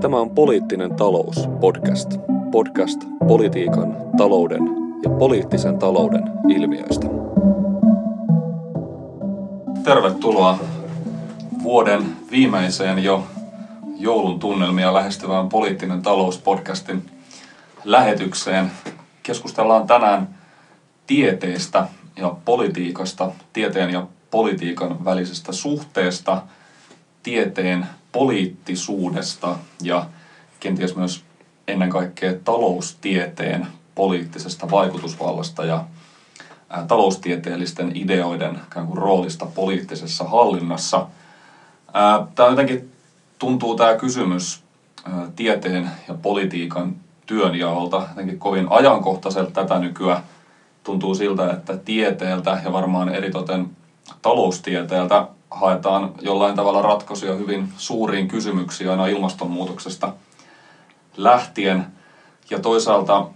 Tämä on Poliittinen talous podcast. Podcast politiikan, talouden ja poliittisen talouden ilmiöistä. Tervetuloa vuoden viimeiseen jo joulun tunnelmia lähestyvään Poliittinen talouspodcastin lähetykseen. Keskustellaan tänään tieteestä ja politiikasta, tieteen ja politiikan välisestä suhteesta, tieteen poliittisuudesta ja kenties myös ennen kaikkea taloustieteen poliittisesta vaikutusvallasta ja taloustieteellisten ideoiden kuin roolista poliittisessa hallinnassa. Tämä jotenkin tuntuu tämä kysymys tieteen ja politiikan työnjaolta jotenkin kovin ajankohtaiselta tätä nykyään. Tuntuu siltä, että tieteeltä ja varmaan eritoten taloustieteeltä haetaan jollain tavalla ratkaisuja hyvin suuriin kysymyksiin aina ilmastonmuutoksesta lähtien. Ja toisaalta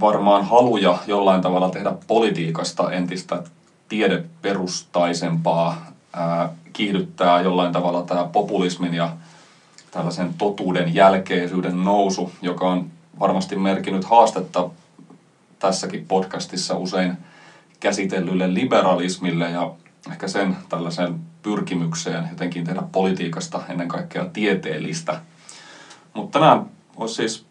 varmaan haluja jollain tavalla tehdä politiikasta entistä tiedeperustaisempaa, ää, kiihdyttää jollain tavalla tämä populismin ja tällaisen totuuden jälkeisyyden nousu, joka on varmasti merkinnyt haastetta tässäkin podcastissa usein käsitellylle liberalismille ja ehkä sen tällaiseen pyrkimykseen jotenkin tehdä politiikasta ennen kaikkea tieteellistä. Mutta tänään olisi siis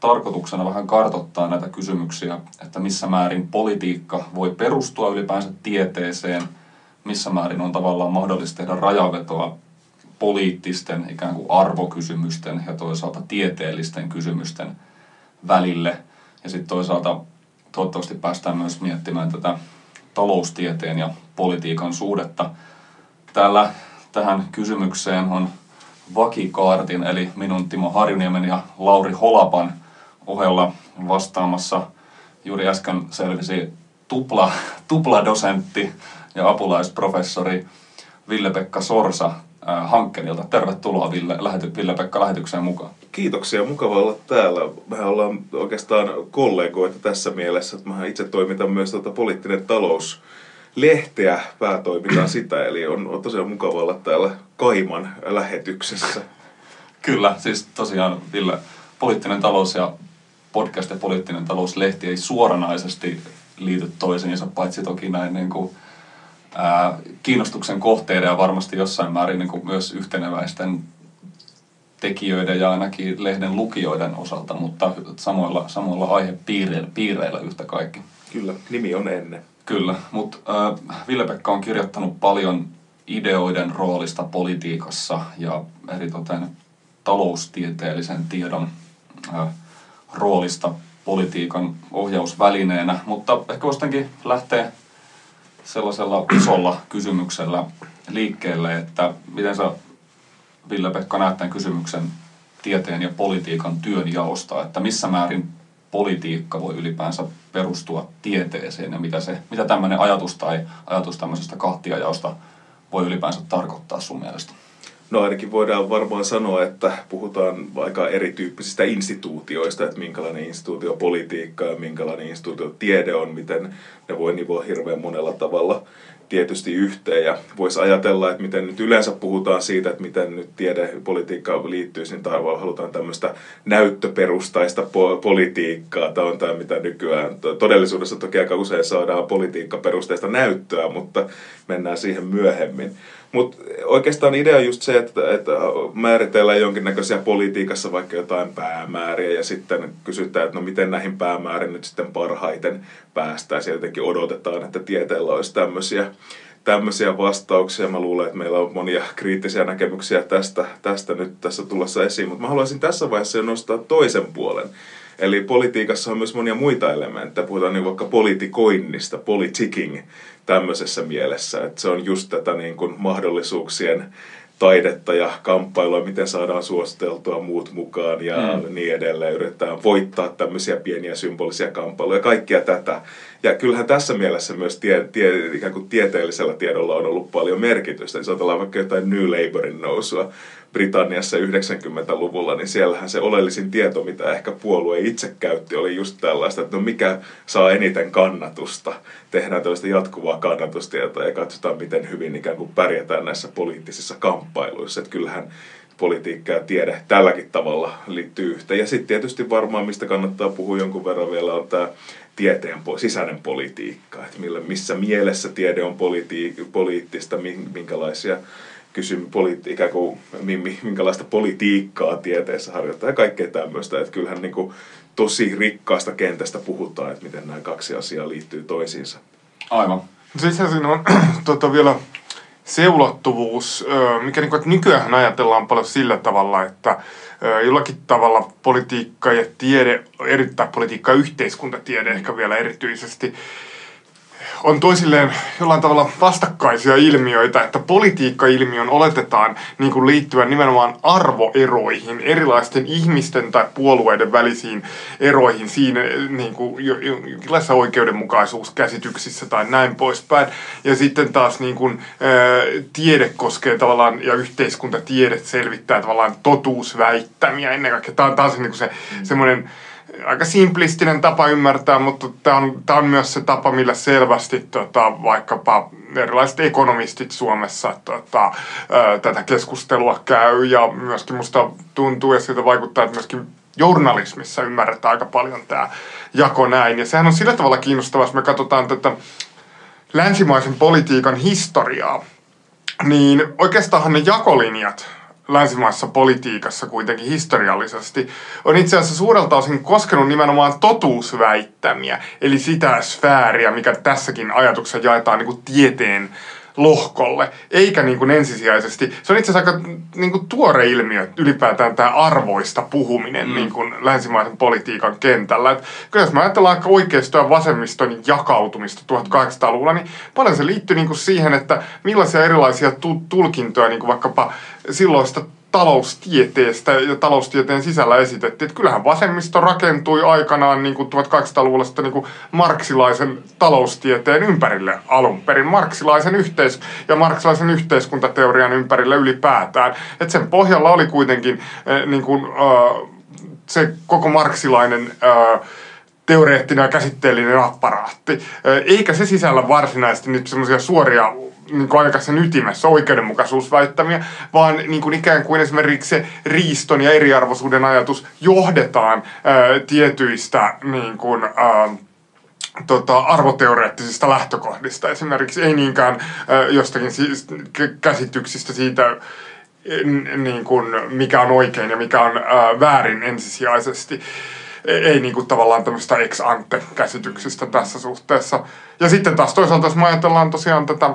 tarkoituksena vähän kartottaa näitä kysymyksiä, että missä määrin politiikka voi perustua ylipäänsä tieteeseen, missä määrin on tavallaan mahdollista tehdä rajavetoa poliittisten ikään kuin arvokysymysten ja toisaalta tieteellisten kysymysten välille. Ja sitten toisaalta toivottavasti päästään myös miettimään tätä taloustieteen ja politiikan suhdetta. Täällä tähän kysymykseen on vakikaartin, eli minun Timo Harjuniemen ja Lauri Holapan ohella vastaamassa. Juuri äsken selvisi tupla, tupladosentti ja apulaisprofessori Ville-Pekka Sorsa Hankkenilta. Tervetuloa Ville, lähety, Ville-Pekka lähetykseen mukaan. Kiitoksia, mukava olla täällä. Mehän ollaan oikeastaan kollegoita tässä mielessä, että mä itse toimitan myös tuota poliittinen talous lehteä, päätoimitaan sitä, eli on, on tosiaan mukava olla täällä Kaiman lähetyksessä. Kyllä, siis tosiaan Ville, poliittinen talous ja podcast ja poliittinen talouslehti ei suoranaisesti liity toisiinsa, paitsi toki näin niin kuin, ää, kiinnostuksen kohteiden ja varmasti jossain määrin niin kuin myös yhteneväisten tekijöiden ja ainakin lehden lukijoiden osalta, mutta samoilla, samoilla aihepiireillä piireillä yhtä kaikki. Kyllä, nimi on ennen. Kyllä, mutta äh, Ville-Pekka on kirjoittanut paljon ideoiden roolista politiikassa ja eritoten taloustieteellisen tiedon äh, roolista politiikan ohjausvälineenä, mutta ehkä voisi lähteä sellaisella isolla kysymyksellä liikkeelle, että miten sä Ville-Pekka näet tämän kysymyksen tieteen ja politiikan työnjaosta, että missä määrin politiikka voi ylipäänsä perustua tieteeseen ja mitä, se, mitä tämmöinen ajatus tai ajatus tämmöisestä kahtiajaosta voi ylipäänsä tarkoittaa sun mielestä? No ainakin voidaan varmaan sanoa, että puhutaan aika erityyppisistä instituutioista, että minkälainen instituutio politiikka ja minkälainen instituutio tiede on, miten ne voi nivoa hirveän monella tavalla tietysti yhteen. Ja voisi ajatella, että miten nyt yleensä puhutaan siitä, että miten nyt tiedepolitiikka liittyy, niin tai halutaan tämmöistä näyttöperustaista po- politiikkaa. Tämä on tämä, mitä nykyään todellisuudessa toki aika usein saadaan politiikkaperusteista näyttöä, mutta mennään siihen myöhemmin. Mutta oikeastaan idea on just se, että, että määritellään jonkinnäköisiä politiikassa vaikka jotain päämääriä ja sitten kysytään, että no miten näihin päämääriin nyt sitten parhaiten päästään. Ja jotenkin odotetaan, että tieteellä olisi tämmöisiä, tämmöisiä vastauksia. Mä luulen, että meillä on monia kriittisiä näkemyksiä tästä, tästä nyt tässä tulossa esiin, mutta mä haluaisin tässä vaiheessa jo nostaa toisen puolen. Eli politiikassa on myös monia muita elementtejä. Puhutaan niin vaikka politikoinnista, politicking tämmöisessä mielessä. Että se on just tätä niin kuin mahdollisuuksien taidetta ja kamppailua, miten saadaan suositeltua muut mukaan ja mm. niin edelleen. Yritetään voittaa tämmöisiä pieniä symbolisia kamppailuja, kaikkia tätä. Ja kyllähän tässä mielessä myös tie, tie, ikään kuin tieteellisellä tiedolla on ollut paljon merkitystä. Jos ajatellaan vaikka jotain New Labourin nousua, Britanniassa 90-luvulla, niin siellähän se oleellisin tieto, mitä ehkä puolue itse käytti, oli just tällaista, että no mikä saa eniten kannatusta. Tehdään tällaista jatkuvaa kannatustietoa ja katsotaan, miten hyvin ikään kuin pärjätään näissä poliittisissa kamppailuissa. Että kyllähän politiikka ja tiede tälläkin tavalla liittyy yhteen. Ja sitten tietysti varmaan, mistä kannattaa puhua jonkun verran vielä, on tämä tieteen sisäinen politiikka. Että millä, missä mielessä tiede on politi- poliittista, minkälaisia kysym, politi- ikään kuin, minkälaista politiikkaa tieteessä harjoittaa ja kaikkea tämmöistä. Että kyllähän niin kuin tosi rikkaasta kentästä puhutaan, että miten nämä kaksi asiaa liittyy toisiinsa. Aivan. Sitten siinä on tota, vielä se ulottuvuus, mikä niin kuin, että nykyään ajatellaan paljon sillä tavalla, että jollakin tavalla politiikka ja tiede, erittäin politiikka ja yhteiskuntatiede ehkä vielä erityisesti, on toisilleen jollain tavalla vastakkaisia ilmiöitä, että politiikka-ilmiön oletetaan niin kuin liittyvän nimenomaan arvoeroihin, erilaisten ihmisten tai puolueiden välisiin eroihin siinä niin kuin jonkinlaisissa oikeudenmukaisuuskäsityksissä tai näin poispäin. Ja sitten taas niin kuin, tiede koskee tavallaan, ja yhteiskuntatiede selvittää tavallaan totuusväittämiä ennen kaikkea. Tämä on taas niin kuin se mm. semmoinen aika simplistinen tapa ymmärtää, mutta tämä on, on myös se tapa, millä selvästi tota, vaikkapa erilaiset ekonomistit Suomessa tota, ää, tätä keskustelua käy ja myöskin musta tuntuu ja siitä vaikuttaa, että myöskin journalismissa ymmärretään aika paljon tämä jako näin. Ja sehän on sillä tavalla kiinnostavaa, jos me katsotaan tätä länsimaisen politiikan historiaa, niin oikeastaan ne jakolinjat länsimaissa politiikassa kuitenkin historiallisesti, on itse asiassa suurelta osin koskenut nimenomaan totuusväittämiä, eli sitä sfääriä, mikä tässäkin ajatuksessa jaetaan niin kuin tieteen lohkolle, eikä niin kuin ensisijaisesti. Se on itse asiassa aika niin kuin tuore ilmiö ylipäätään tämä arvoista puhuminen mm. niin kuin länsimaisen politiikan kentällä. Et kyllä jos me ajatellaan aika oikeisto- ja vasemmiston jakautumista 1800-luvulla, niin paljon se liittyy niin kuin siihen, että millaisia erilaisia tulkintoja niin kuin vaikkapa silloista taloustieteestä ja taloustieteen sisällä esitettiin, että kyllähän vasemmisto rakentui aikanaan niin kuin 1800-luvulla sitten niin marksilaisen taloustieteen ympärille alun perin, marksilaisen yhteis- ja marksilaisen yhteiskuntateorian ympärille ylipäätään. Että sen pohjalla oli kuitenkin eh, niin kuin, äh, se koko marksilainen äh, teoreettinen ja käsitteellinen apparaatti, eikä se sisällä varsinaisesti nyt semmoisia suoria niin kuin aika sen ytimessä oikeudenmukaisuusväittämiä, vaan niin kuin ikään kuin esimerkiksi se riiston ja eriarvoisuuden ajatus johdetaan ää, tietyistä niin kuin, ää, tota, arvoteoreettisista lähtökohdista. Esimerkiksi ei niinkään ää, jostakin siis, käsityksistä siitä, niin kuin, mikä on oikein ja mikä on ää, väärin ensisijaisesti ei niin kuin tavallaan tämmöistä ex ante käsityksistä tässä suhteessa. Ja sitten taas toisaalta, jos me ajatellaan tosiaan tätä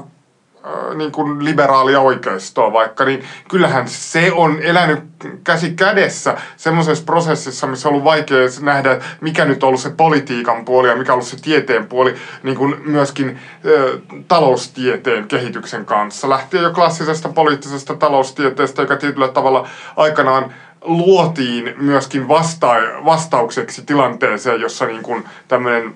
niin kuin liberaalia oikeistoa vaikka, niin kyllähän se on elänyt käsi kädessä semmoisessa prosessissa, missä on ollut vaikea nähdä, mikä nyt on ollut se politiikan puoli ja mikä on ollut se tieteen puoli, niin kuin myöskin ö, taloustieteen kehityksen kanssa. Lähtien jo klassisesta poliittisesta taloustieteestä, joka tietyllä tavalla aikanaan luotiin myöskin vasta- vastaukseksi tilanteeseen, jossa niin kuin tämmöinen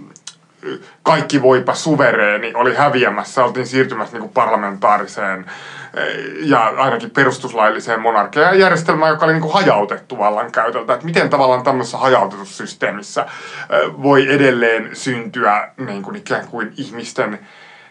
kaikki voipa suvereeni oli häviämässä, oltiin siirtymässä niin kuin parlamentaariseen ja ainakin perustuslailliseen monarkiaan järjestelmään, joka oli niin kuin hajautettu vallankäytöltä. Että miten tavallaan tämmöisessä hajautetussa systeemissä voi edelleen syntyä niin kuin ikään kuin ihmisten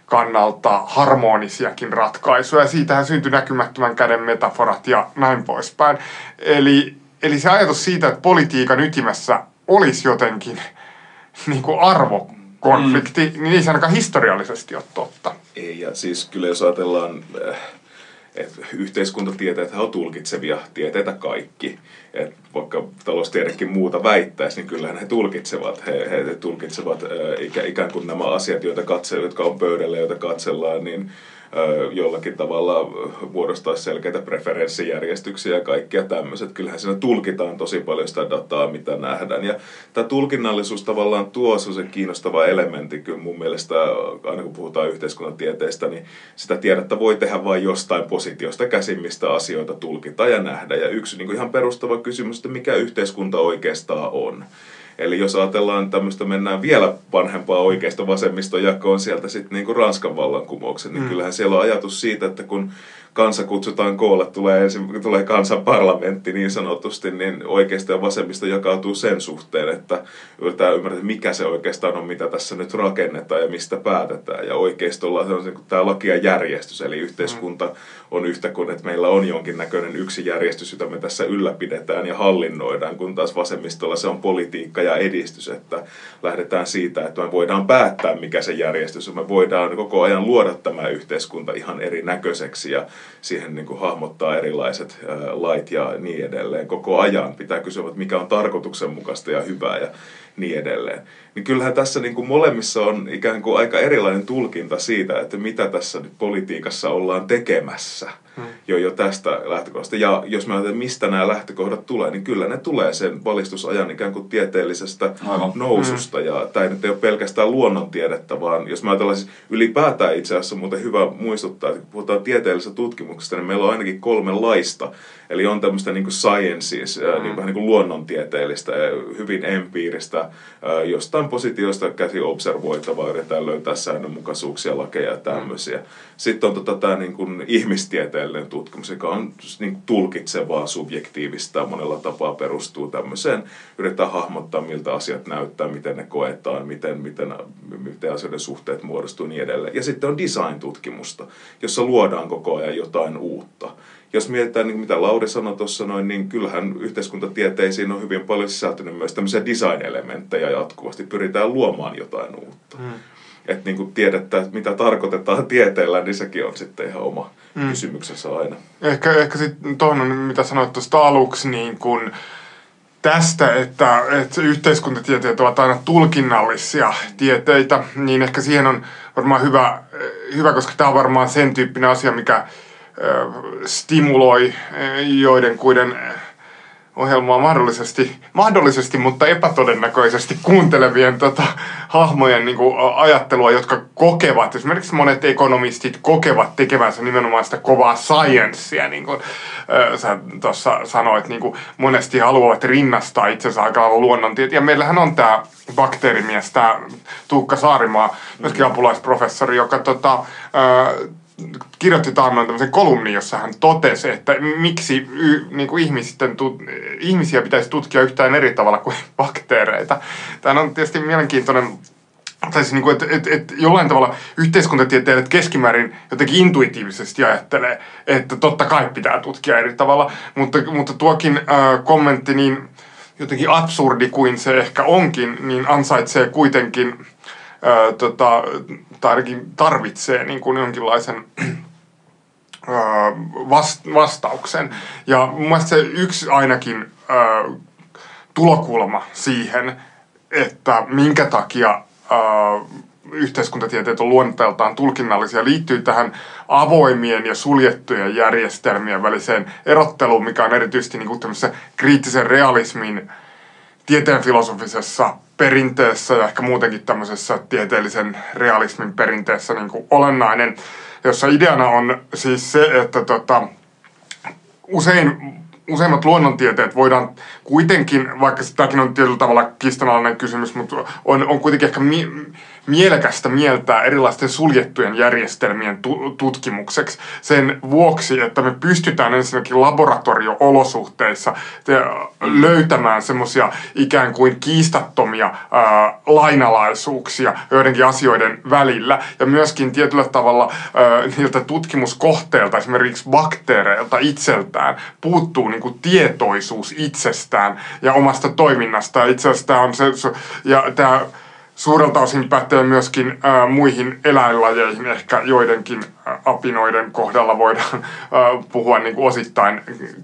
kannalta harmonisiakin ratkaisuja. Ja siitähän syntyi näkymättömän käden metaforat ja näin poispäin. Eli, eli se ajatus siitä, että politiikan ytimessä olisi jotenkin niin kuin arvo konflikti, mm. niin ei se ainakaan historiallisesti ole totta. Ei, ja siis kyllä jos ajatellaan, äh, että yhteiskuntatieteet on tulkitsevia tieteitä kaikki. Et vaikka taloustiedekin muuta väittäisi, niin kyllähän he tulkitsevat. He, he, tulkitsevat ikään kuin nämä asiat, joita katsellaan, jotka on pöydällä, joita katsellaan, niin jollakin tavalla muodostaisi selkeitä preferenssijärjestyksiä ja kaikkia tämmöiset. Kyllähän siinä tulkitaan tosi paljon sitä dataa, mitä nähdään. Ja tämä tulkinnallisuus tavallaan tuo se kiinnostava elementti kyllä mun mielestä, aina kun puhutaan yhteiskuntatieteestä, niin sitä tiedettä voi tehdä vain jostain positiosta käsin, mistä asioita tulkitaan ja nähdä. Ja yksi niin kuin ihan perustava kysymys, että mikä yhteiskunta oikeastaan on Eli jos ajatellaan tämmöistä, mennään vielä vanhempaa oikeista vasemmistojakoon sieltä sitten niin kuin Ranskan vallankumouksen, niin mm. kyllähän siellä on ajatus siitä, että kun kansa kutsutaan koolle, tulee, ensin, tulee kansan parlamentti niin sanotusti, niin oikeista ja vasemmista jakautuu sen suhteen, että yritetään ymmärtää, mikä se oikeastaan on, mitä tässä nyt rakennetaan ja mistä päätetään. Ja oikeistolla on se, tämä laki ja järjestys, eli yhteiskunta on yhtä kuin, että meillä on jonkinnäköinen yksi järjestys, jota me tässä ylläpidetään ja hallinnoidaan, kun taas vasemmistolla se on politiikka ja edistys, että lähdetään siitä, että me voidaan päättää, mikä se järjestys on. Me voidaan koko ajan luoda tämä yhteiskunta ihan erinäköiseksi ja siihen niin kuin hahmottaa erilaiset lait ja niin edelleen. Koko ajan pitää kysyä, että mikä on tarkoituksenmukaista ja hyvää ja niin edelleen. Niin kyllähän tässä niin kuin molemmissa on ikään kuin aika erilainen tulkinta siitä, että mitä tässä nyt politiikassa ollaan tekemässä hmm. jo, jo tästä lähtökohdasta. Ja jos mä ajattelen, mistä nämä lähtökohdat tulee, niin kyllä ne tulee sen valistusajan ikään kuin tieteellisestä Aivan. noususta. Hmm. Ja tämä nyt ei ole pelkästään luonnontiedettä, vaan jos mä ajatellaan siis ylipäätään itse asiassa on muuten hyvä muistuttaa, että kun puhutaan tieteellisestä tutkimuksesta, niin meillä on ainakin kolme laista. Eli on tämmöistä niin kuin sciences, hmm. niin vähän niin kuin luonnontieteellistä, hyvin empiiristä, jostain positiosta käsi observoitavaa, yritetään löytää säännönmukaisuuksia, lakeja ja tämmöisiä. Sitten on tota, tämä niin kuin ihmistieteellinen tutkimus, joka on niin kuin tulkitsevaa, subjektiivista, monella tapaa perustuu tämmöiseen. Yritetään hahmottaa, miltä asiat näyttää, miten ne koetaan, miten, miten, miten asioiden suhteet muodostuu ja niin edelleen. Ja sitten on design-tutkimusta, jossa luodaan koko ajan jotain uutta jos mietitään, niin mitä Lauri sanoi tuossa noin, niin kyllähän yhteiskuntatieteisiin on hyvin paljon sisältynyt myös tämmöisiä design-elementtejä jatkuvasti. Pyritään luomaan jotain uutta. Mm. Että niin kuin tiedettä, että mitä tarkoitetaan tieteellä, niin sekin on sitten ihan oma mm. kysymyksensä aina. Ehkä, ehkä sitten tuohon, mitä sanoit tuosta aluksi, niin kun tästä, että, että yhteiskuntatieteet ovat aina tulkinnallisia tieteitä, niin ehkä siihen on varmaan hyvä, hyvä koska tämä on varmaan sen tyyppinen asia, mikä stimuloi joidenkuiden ohjelmaa mahdollisesti, mahdollisesti, mutta epätodennäköisesti kuuntelevien tota, hahmojen niin kuin, ajattelua, jotka kokevat, esimerkiksi monet ekonomistit kokevat tekevänsä nimenomaan sitä kovaa sciencea, niin kuin äh, sä tuossa sanoit, niin kuin monesti haluavat rinnastaa itsensä aika lailla luonnontiet. Ja meillähän on tämä bakteerimies, tämä Tuukka Saarimaa, myöskin apulaisprofessori, joka tota, äh, kirjoitti taannoin tämmöisen kolumnin, jossa hän totesi, että miksi y, niin kuin ihmisten, tu, ihmisiä pitäisi tutkia yhtään eri tavalla kuin bakteereita. Tämä on tietysti mielenkiintoinen tai siis niin kuin, että, että, että jollain tavalla yhteiskuntatieteilijät keskimäärin jotenkin intuitiivisesti ajattelee, että totta kai pitää tutkia eri tavalla, mutta, mutta tuokin äh, kommentti niin jotenkin absurdi kuin se ehkä onkin, niin ansaitsee kuitenkin ää, tota, tai ainakin tarvitsee niin kuin jonkinlaisen vastauksen. Ja mun mielestä se yksi ainakin tulokulma siihen, että minkä takia yhteiskuntatieteet on luonteeltaan tulkinnallisia, liittyy tähän avoimien ja suljettujen järjestelmien väliseen erotteluun, mikä on erityisesti niin kuin kriittisen realismin tieteen filosofisessa perinteessä ja ehkä muutenkin tämmöisessä tieteellisen realismin perinteessä niin kuin olennainen, jossa ideana on siis se, että tota, usein useimmat luonnontieteet voidaan kuitenkin, vaikka tämäkin on tietyllä tavalla kistanalainen kysymys, mutta on, on kuitenkin ehkä mi- mielekästä mieltää erilaisten suljettujen järjestelmien tu- tutkimukseksi sen vuoksi, että me pystytään ensinnäkin laboratorio-olosuhteissa löytämään semmoisia ikään kuin kiistattomia ää, lainalaisuuksia joidenkin asioiden välillä ja myöskin tietyllä tavalla ää, niiltä tutkimuskohteilta, esimerkiksi bakteereilta itseltään, puuttuu niin kuin tietoisuus itsestään ja omasta toiminnasta. Itse asiassa tämä on se, ja tämä suurelta osin pätee myöskin muihin eläinlajeihin, ehkä joidenkin apinoiden kohdalla voidaan puhua niin kuin osittain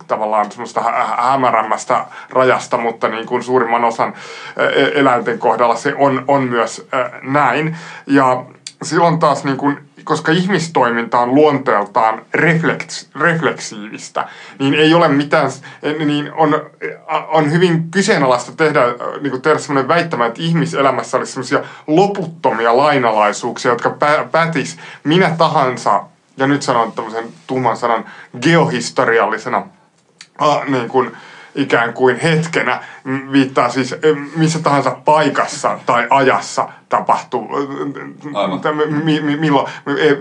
tavallaan semmoista hä- hämärämmästä rajasta, mutta niin kuin suurimman osan ää, eläinten kohdalla se on, on myös näin. Ja silloin taas niin kuin koska ihmistoiminta on luonteeltaan refleks, refleksiivistä, niin ei ole mitään, niin on, on hyvin kyseenalaista tehdä, niin kuin tehdä sellainen väittämä, että ihmiselämässä olisi sellaisia loputtomia lainalaisuuksia, jotka pä, pätis minä tahansa, ja nyt sanon tämmöisen tumman sanan, geohistoriallisena, äh, niin kuin, ikään kuin hetkenä, viittaa siis missä tahansa paikassa tai ajassa tapahtuu, mi, mi, milloin,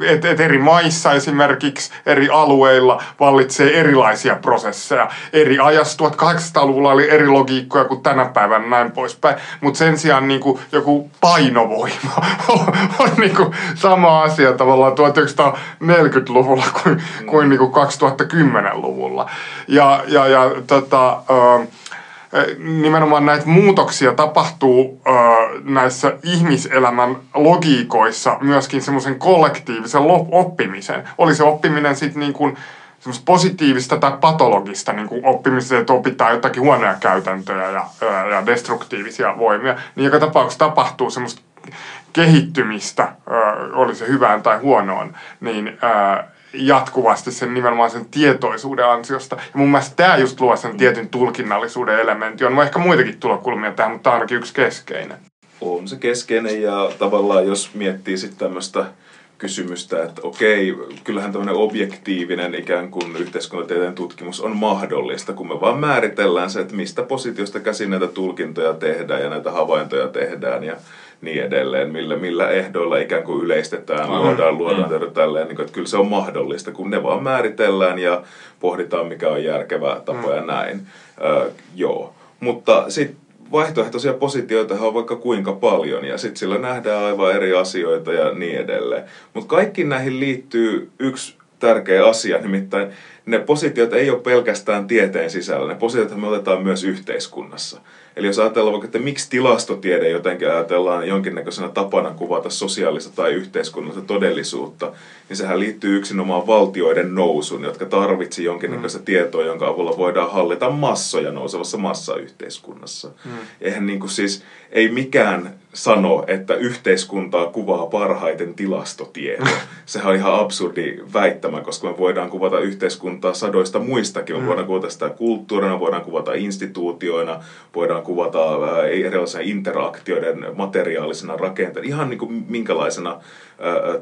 et, et eri maissa esimerkiksi, eri alueilla vallitsee erilaisia prosesseja. Eri ajassa 1800-luvulla oli eri logiikkoja kuin tänä päivänä näin poispäin, mutta sen sijaan niin kuin joku painovoima on niin kuin sama asia tavallaan 1940-luvulla kuin, kuin, niin kuin 2010-luvulla. Ja, ja, ja tota, nimenomaan näitä muutoksia tapahtuu näissä ihmiselämän logiikoissa myöskin semmoisen kollektiivisen oppimisen. Oli se oppiminen sitten niin kuin semmoista positiivista tai patologista niin kuin oppimista, että opitaan jotakin huonoja käytäntöjä ja, ja destruktiivisia voimia, niin joka tapauksessa tapahtuu semmoista kehittymistä, oli se hyvään tai huonoon, niin jatkuvasti sen nimenomaan sen tietoisuuden ansiosta. Ja mun mielestä tämä just luo sen tietyn tulkinnallisuuden elementti. On ehkä muitakin tulokulmia tähän, mutta tämä on ainakin yksi keskeinen. On se keskeinen ja tavallaan jos miettii sitten tämmöistä kysymystä, että okei, kyllähän tämmöinen objektiivinen ikään kuin yhteiskuntatieteen tutkimus on mahdollista, kun me vaan määritellään se, että mistä positiosta käsin näitä tulkintoja tehdään ja näitä havaintoja tehdään ja niin edelleen, millä, millä ehdoilla ikään kuin yleistetään, mm. luodaan, luodaan mm. tälleen, niin kuin, että kyllä se on mahdollista, kun ne vaan määritellään ja pohditaan, mikä on järkevä tapa mm. ja näin. Ö, joo. Mutta sitten vaihtoehtoisia positioita on vaikka kuinka paljon ja sitten sillä nähdään aivan eri asioita ja niin edelleen. Mutta kaikki näihin liittyy yksi tärkeä asia, nimittäin ne positiot ei ole pelkästään tieteen sisällä, ne positiot me otetaan myös yhteiskunnassa. Eli jos ajatellaan vaikka, että miksi tilastotiede jotenkin ajatellaan jonkinnäköisenä tapana kuvata sosiaalista tai yhteiskunnallista todellisuutta, niin sehän liittyy yksinomaan valtioiden nousun, jotka tarvitsi jonkinnäköistä mm. tietoa, jonka avulla voidaan hallita massoja nousevassa massayhteiskunnassa. Mm. Eihän niin kuin siis, ei mikään sano, että yhteiskuntaa kuvaa parhaiten tilastotieto. Sehän on ihan absurdi väittämä, koska me voidaan kuvata yhteiskuntaa sadoista muistakin. Me mm. voidaan kuvata sitä kulttuurina, voidaan kuvata instituutioina, voidaan kuvata erilaisia interaktioiden materiaalisena rakenteena, ihan niin kuin minkälaisena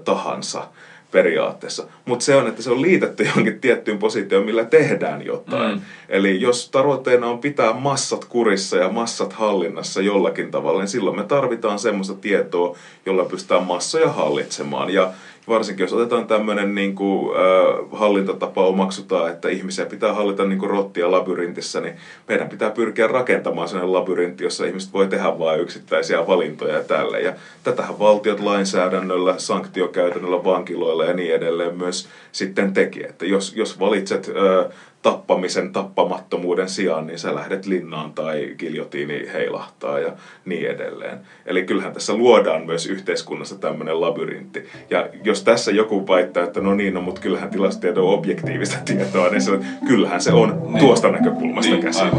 tahansa periaatteessa. Mutta se on, että se on liitetty johonkin tiettyyn positioon, millä tehdään jotain. Mm. Eli jos tavoitteena on pitää massat kurissa ja massat hallinnassa jollakin tavalla, niin silloin me tarvitaan semmoista tietoa, jolla pystytään massoja hallitsemaan. Ja varsinkin jos otetaan tämmöinen niin kuin, äh, hallintatapa omaksutaan, että ihmisiä pitää hallita niin kuin rottia labyrintissä, niin meidän pitää pyrkiä rakentamaan sellainen labyrintti, jossa ihmiset voi tehdä vain yksittäisiä valintoja ja tälle. Ja tätähän valtiot lainsäädännöllä, sanktiokäytännöllä, vankiloilla ja niin edelleen myös sitten teki. Että jos, jos valitset äh, tappamisen tappamattomuuden sijaan, niin sä lähdet linnaan tai giljotiini heilahtaa ja niin edelleen. Eli kyllähän tässä luodaan myös yhteiskunnassa tämmöinen labyrintti. Ja jos tässä joku väittää, että no niin, no, mutta kyllähän tilastotieto on objektiivista tietoa, niin se, kyllähän se on niin. tuosta näkökulmasta niin, käsin.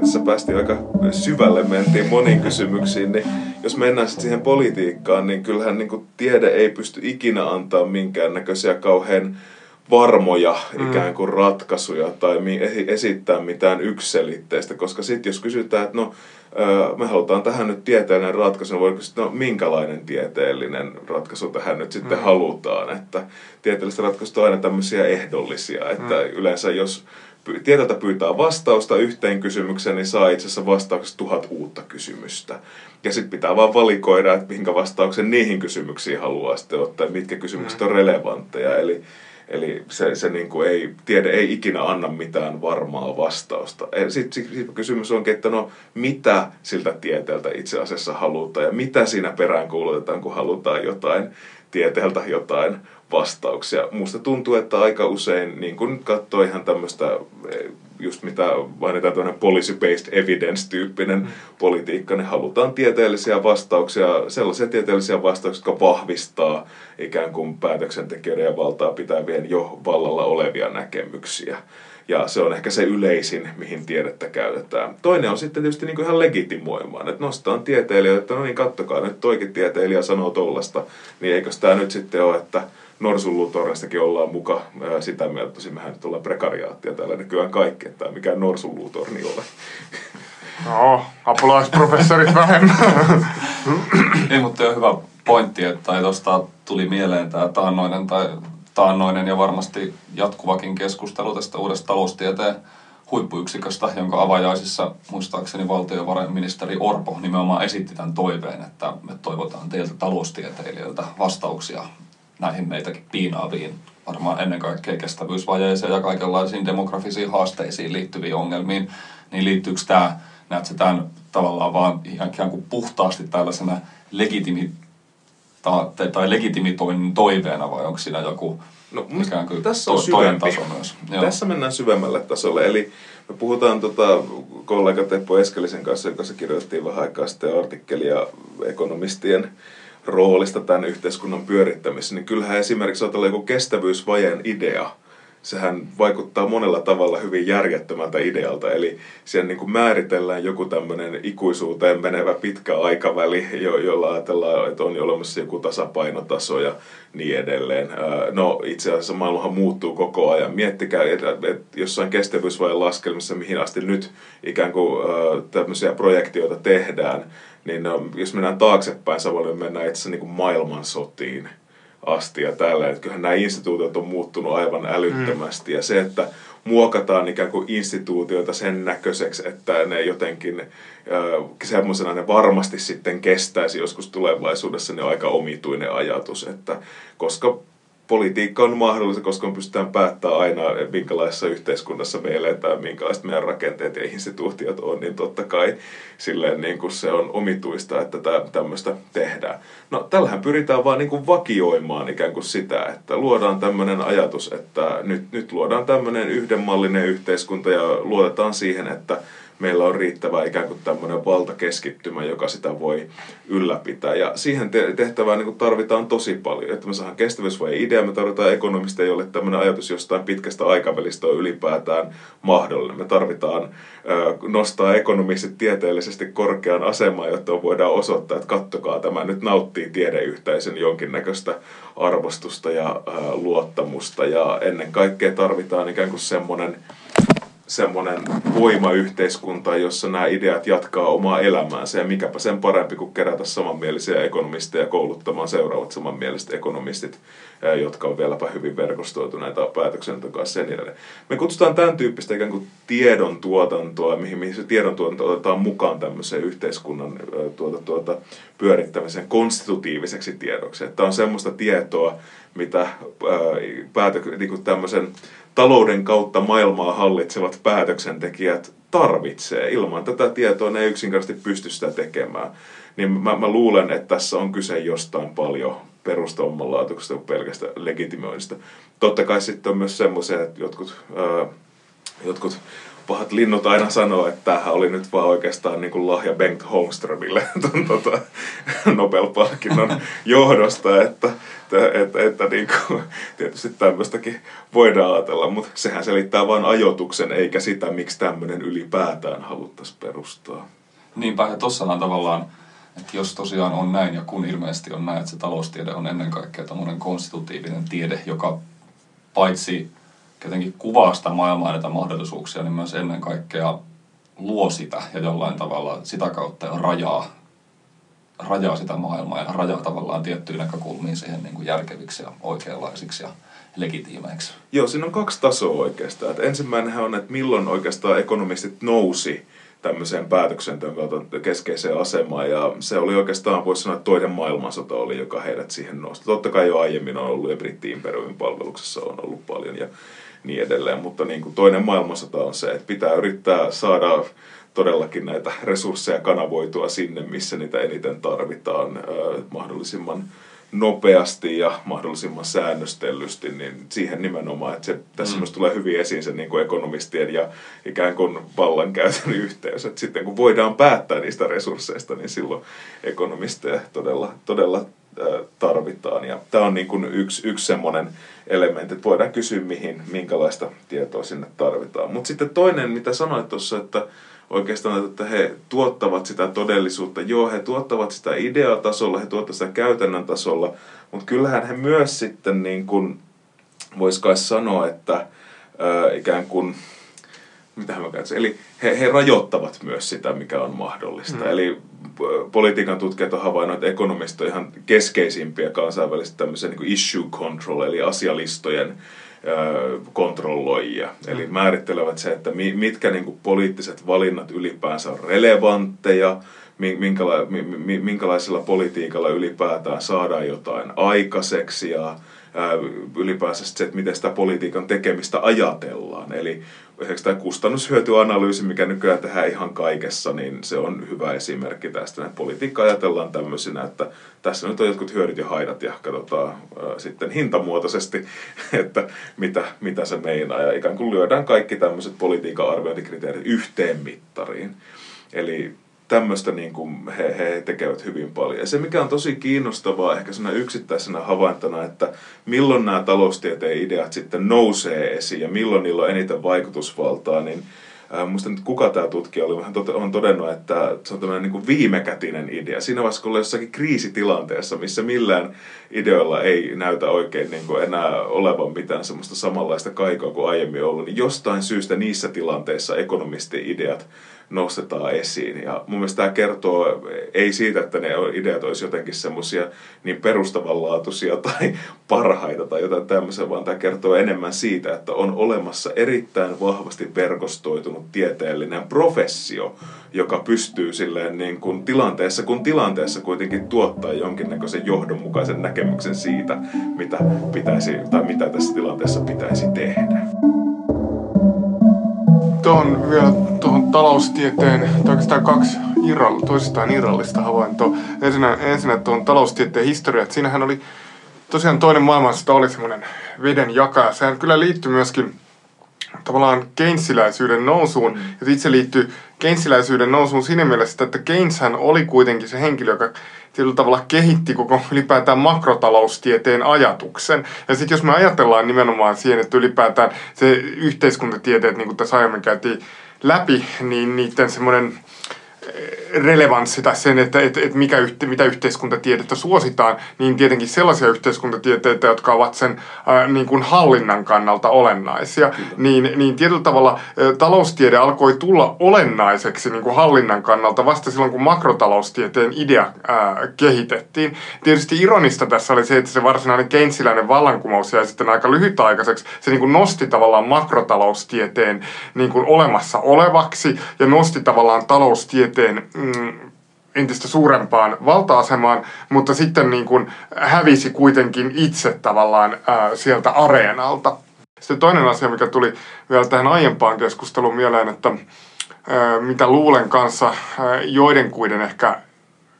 Tässä päästiin aika syvälle, mentiin moniin kysymyksiin, niin jos mennään sitten siihen politiikkaan, niin kyllähän niin tiede ei pysty ikinä antaa minkäännäköisiä kauhean varmoja mm. ikään kuin ratkaisuja tai esittää mitään ykselitteistä, koska sitten jos kysytään, että no me halutaan tähän nyt tieteellinen ratkaisu, niin voi kysyä, no minkälainen tieteellinen ratkaisu tähän nyt sitten mm. halutaan, että tieteelliset ratkaisut on aina tämmöisiä ehdollisia, että mm. yleensä jos tietältä pyytää vastausta yhteen kysymykseen, niin saa itse asiassa vastauksessa tuhat uutta kysymystä. Ja sitten pitää vaan valikoida, että minkä vastauksen niihin kysymyksiin haluaa sitten ottaa, mitkä kysymykset mm. on relevantteja. Eli Eli se, se niin kuin ei, tiede ei ikinä anna mitään varmaa vastausta. Sitten sit kysymys onkin, että no mitä siltä tieteeltä itse asiassa halutaan ja mitä siinä perään kuulutetaan, kun halutaan jotain tieteeltä jotain vastauksia. Musta tuntuu, että aika usein, niin kun katsoo ihan tämmöistä, just mitä mainitaan tämmöinen policy-based evidence-tyyppinen mm. politiikka, niin halutaan tieteellisiä vastauksia, sellaisia tieteellisiä vastauksia, jotka vahvistaa ikään kuin päätöksentekijöiden ja valtaa pitävien jo vallalla olevia näkemyksiä. Ja se on ehkä se yleisin, mihin tiedettä käytetään. Toinen on sitten tietysti niin kuin ihan legitimoimaan, että nostetaan tieteilijöitä, että no niin kattokaa, nyt toikin tieteilijä sanoo tollasta, niin eikö tämä nyt sitten ole, että norsunluutornistakin ollaan muka ää, sitä mieltä, tosi mehän nyt ollaan prekariaattia täällä nykyään kaikki, että mikään norsunluutorni ole. No, apulaisprofessorit vähemmän. Ei, mutta on hyvä pointti, että tuosta tuli mieleen tämä taannoinen, tai taannoinen ja varmasti jatkuvakin keskustelu tästä uudesta taloustieteen huippuyksiköstä, jonka avajaisissa muistaakseni valtiovarainministeri Orpo nimenomaan esitti tämän toiveen, että me toivotaan teiltä taloustieteilijöiltä vastauksia näihin meitäkin piinaaviin, varmaan ennen kaikkea kestävyysvajeeseen ja kaikenlaisiin demografisiin haasteisiin liittyviin ongelmiin, niin liittyykö tämä, näetkö tämän tavallaan vaan ikään kuin puhtaasti tällaisena legitimi, tai, tai legitimitoinnin toiveena vai onko siinä joku No, ikään kuin tässä to, on toinen syvempi. taso myös? Joo. Tässä mennään syvemmälle tasolle. Eli me puhutaan tota, kollega Teppo Eskelisen kanssa, jonka kanssa kirjoitettiin vähän aikaa sitten artikkelia ekonomistien roolista tämän yhteiskunnan pyörittämisessä, niin kyllähän esimerkiksi ajatellaan joku kestävyysvajeen idea, sehän vaikuttaa monella tavalla hyvin järjettömältä idealta. Eli siellä niin kuin määritellään joku tämmöinen ikuisuuteen menevä pitkä aikaväli, jo, jolla ajatellaan, että on olemassa joku tasapainotaso ja niin edelleen. No itse asiassa maailmahan muuttuu koko ajan. Miettikää, että jossain kestävyysvajeen laskelmissa, mihin asti nyt ikään kuin tämmöisiä projektioita tehdään, niin no, jos mennään taaksepäin, samalla mennään itse asiassa niin kuin maailmansotiin asti ja tällä. Että kyllähän nämä instituutiot on muuttunut aivan älyttömästi. Ja se, että muokataan ikään kuin instituutioita sen näköiseksi, että ne jotenkin äh, semmoisena ne varmasti sitten kestäisi joskus tulevaisuudessa, niin on aika omituinen ajatus. Että koska politiikka on mahdollista, koska me pystytään päättämään aina, minkälaisessa yhteiskunnassa me eletään, minkälaiset meidän rakenteet ja instituutiot on, niin totta kai silleen niin kuin se on omituista, että tä- tämmöistä tehdään. No tällähän pyritään vaan niin kuin vakioimaan ikään kuin sitä, että luodaan tämmöinen ajatus, että nyt, nyt luodaan tämmöinen yhdenmallinen yhteiskunta ja luotetaan siihen, että meillä on riittävä ikään kuin tämmöinen valtakeskittymä, joka sitä voi ylläpitää. Ja siihen te- tehtävään niin tarvitaan tosi paljon, että me saadaan kestävyysvajeen idea, me tarvitaan ekonomista, jolle tämmöinen ajatus jostain pitkästä aikavälistä on ylipäätään mahdollinen. Me tarvitaan nostaa ekonomistit tieteellisesti korkean asemaan, jotta voidaan osoittaa, että kattokaa tämä nyt nauttii tiedeyhteisön jonkinnäköistä arvostusta ja luottamusta. Ja ennen kaikkea tarvitaan ikään kuin semmoinen semmoinen voimayhteiskunta, jossa nämä ideat jatkaa omaa elämäänsä. Ja mikäpä sen parempi kuin kerätä samanmielisiä ekonomisteja kouluttamaan seuraavat samanmieliset ekonomistit, jotka on vieläpä hyvin verkostoituneita päätöksenteon kanssa ja niin edelleen. Me kutsutaan tämän tyyppistä ikään kuin tiedon tuotantoa, mihin, mihin se tiedon tuotanto otetaan mukaan tämmöiseen yhteiskunnan tuota, tuota, pyörittämiseen konstitutiiviseksi tiedoksi. Että on semmoista tietoa, mitä ää, päätö, niin kuin tämmöisen talouden kautta maailmaa hallitsevat päätöksentekijät tarvitsee. Ilman tätä tietoa ne ei yksinkertaisesti pysty sitä tekemään. Niin mä, mä luulen, että tässä on kyse jostain paljon perustavanlaatuisesta kuin pelkästä legitimoinnista. Totta kai sitten on myös semmoisia, että jotkut, ää, jotkut pahat linnut aina sanoo, että tämähän oli nyt vaan oikeastaan niin kuin lahja Bengt Holmströmille ton, tota, Nobel-palkinnon johdosta, että, että, että, että niin kuin, tietysti tämmöistäkin voidaan ajatella, mutta sehän selittää vain ajoituksen, eikä sitä, miksi tämmöinen ylipäätään haluttaisiin perustaa. Niinpä, ja tossahan tavallaan, että jos tosiaan on näin, ja kun ilmeisesti on näin, että se taloustiede on ennen kaikkea tämmöinen konstitutiivinen tiede, joka paitsi jotenkin kuvaa sitä maailmaa ja näitä mahdollisuuksia, niin myös ennen kaikkea luo sitä ja jollain tavalla sitä kautta jo rajaa, rajaa sitä maailmaa ja rajaa tavallaan tiettyjä näkökulmiin siihen niin kuin järkeviksi ja oikeanlaisiksi ja legitiimeiksi. Joo, siinä on kaksi tasoa oikeastaan. Et ensimmäinenhän on, että milloin oikeastaan ekonomistit nousi tämmöiseen päätöksenteon kautta keskeiseen asemaan. Ja se oli oikeastaan, voisi sanoa, että toinen maailmansota oli, joka heidät siihen nosti. Totta kai jo aiemmin on ollut ja britti-imperiumin palveluksessa on ollut paljon ja niin edelleen. Mutta niin kuin toinen maailmansota on se, että pitää yrittää saada todellakin näitä resursseja kanavoitua sinne, missä niitä eniten tarvitaan ö, mahdollisimman nopeasti ja mahdollisimman säännöstellysti, niin siihen nimenomaan, että se, tässä mm. myös tulee hyvin esiin se niin kuin ekonomistien ja ikään kuin vallankäytön yhteys, että sitten kun voidaan päättää niistä resursseista, niin silloin ekonomisteja todella, todella tarvitaan. Ja tämä on niin kuin yksi, yksi semmoinen elementti, että voidaan kysyä, mihin, minkälaista tietoa sinne tarvitaan. Mutta sitten toinen, mitä sanoit tuossa, että oikeastaan, että he tuottavat sitä todellisuutta. Joo, he tuottavat sitä ideatasolla, he tuottavat sitä käytännön tasolla, mutta kyllähän he myös sitten niin kuin, vois kai sanoa, että ää, ikään kuin mitä mä käytän? Eli he, he rajoittavat myös sitä, mikä on mahdollista. Mm. Eli politiikan tutkijat on havainnut, että ekonomistit on ihan keskeisimpiä kansainvälisesti tämmöisiä niin issue control, eli asialistojen kontrolloijia. Eli määrittelevät se, että mitkä niin kuin poliittiset valinnat ylipäänsä on relevantteja, minkäla- minkälaisella politiikalla ylipäätään saadaan jotain aikaiseksi ja ylipäänsä se, että miten sitä politiikan tekemistä ajatellaan. Eli tämä kustannushyötyanalyysi, mikä nykyään tehdään ihan kaikessa, niin se on hyvä esimerkki tästä. Että politiikka ajatellaan tämmöisinä, että tässä nyt on jotkut hyödyt ja haitat ja katsotaan äh, sitten hintamuotoisesti, että mitä, mitä se meinaa. Ja ikään kuin lyödään kaikki tämmöiset politiikan arviointikriteerit yhteen mittariin. Eli tämmöistä niin kuin he, he tekevät hyvin paljon. Ja se, mikä on tosi kiinnostavaa ehkä siinä yksittäisenä havaintona, että milloin nämä taloustieteen ideat sitten nousee esiin ja milloin niillä on eniten vaikutusvaltaa, niin Äh, muista nyt kuka tämä tutkija oli, hän on todennut, että se on tämmöinen niin kuin viimekätinen idea. Siinä vaiheessa, kun ollaan jossakin kriisitilanteessa, missä millään ideoilla ei näytä oikein niin kuin enää olevan mitään semmoista samanlaista kaikoa kuin aiemmin ollut, niin jostain syystä niissä tilanteissa ekonomisti-ideat nostetaan esiin. Ja mun mielestä tämä kertoo ei siitä, että ne ideat olisi jotenkin semmoisia niin perustavanlaatuisia tai parhaita tai jotain tämmöisiä, vaan tämä kertoo enemmän siitä, että on olemassa erittäin vahvasti verkostoitunut tieteellinen professio, joka pystyy silleen niin kuin tilanteessa kun tilanteessa kuitenkin tuottaa jonkinnäköisen johdonmukaisen näkemyksen siitä, mitä pitäisi tai mitä tässä tilanteessa pitäisi tehdä tuohon vielä tuohon taloustieteen, tai oikeastaan kaksi irrall, toisistaan irrallista havaintoa. Ensinnä, ensinnä tuon taloustieteen historia, että siinähän oli tosiaan toinen maailmansota oli semmoinen veden jakaja. Sehän kyllä liittyy myöskin tavallaan Keynesiläisyyden nousuun, ja itse liittyy Keynesiläisyyden nousuun siinä mielessä, että Keyneshän oli kuitenkin se henkilö, joka tietyllä tavalla kehitti koko ylipäätään makrotaloustieteen ajatuksen. Ja sitten jos me ajatellaan nimenomaan siihen, että ylipäätään se yhteiskuntatieteet, niin kuin tässä aiemmin käytiin läpi, niin niiden semmoinen relevanssi tai sen, että, että, että mikä yhte, mitä yhteiskuntatiedettä suositaan, niin tietenkin sellaisia yhteiskuntatieteitä, jotka ovat sen äh, niin kuin hallinnan kannalta olennaisia, niin, niin tietyllä tavalla äh, taloustiede alkoi tulla olennaiseksi niin kuin hallinnan kannalta vasta silloin, kun makrotaloustieteen idea äh, kehitettiin. Tietysti ironista tässä oli se, että se varsinainen keinsiläinen vallankumous jäi sitten aika lyhytaikaiseksi. Se niin kuin nosti tavallaan makrotaloustieteen niin kuin olemassa olevaksi ja nosti tavallaan taloustieteen mm, entistä suurempaan valta-asemaan, mutta sitten niin kuin hävisi kuitenkin itse tavallaan ää, sieltä areenalta. Sitten toinen asia, mikä tuli vielä tähän aiempaan keskusteluun mieleen, että ää, mitä luulen kanssa ää, joidenkuiden ehkä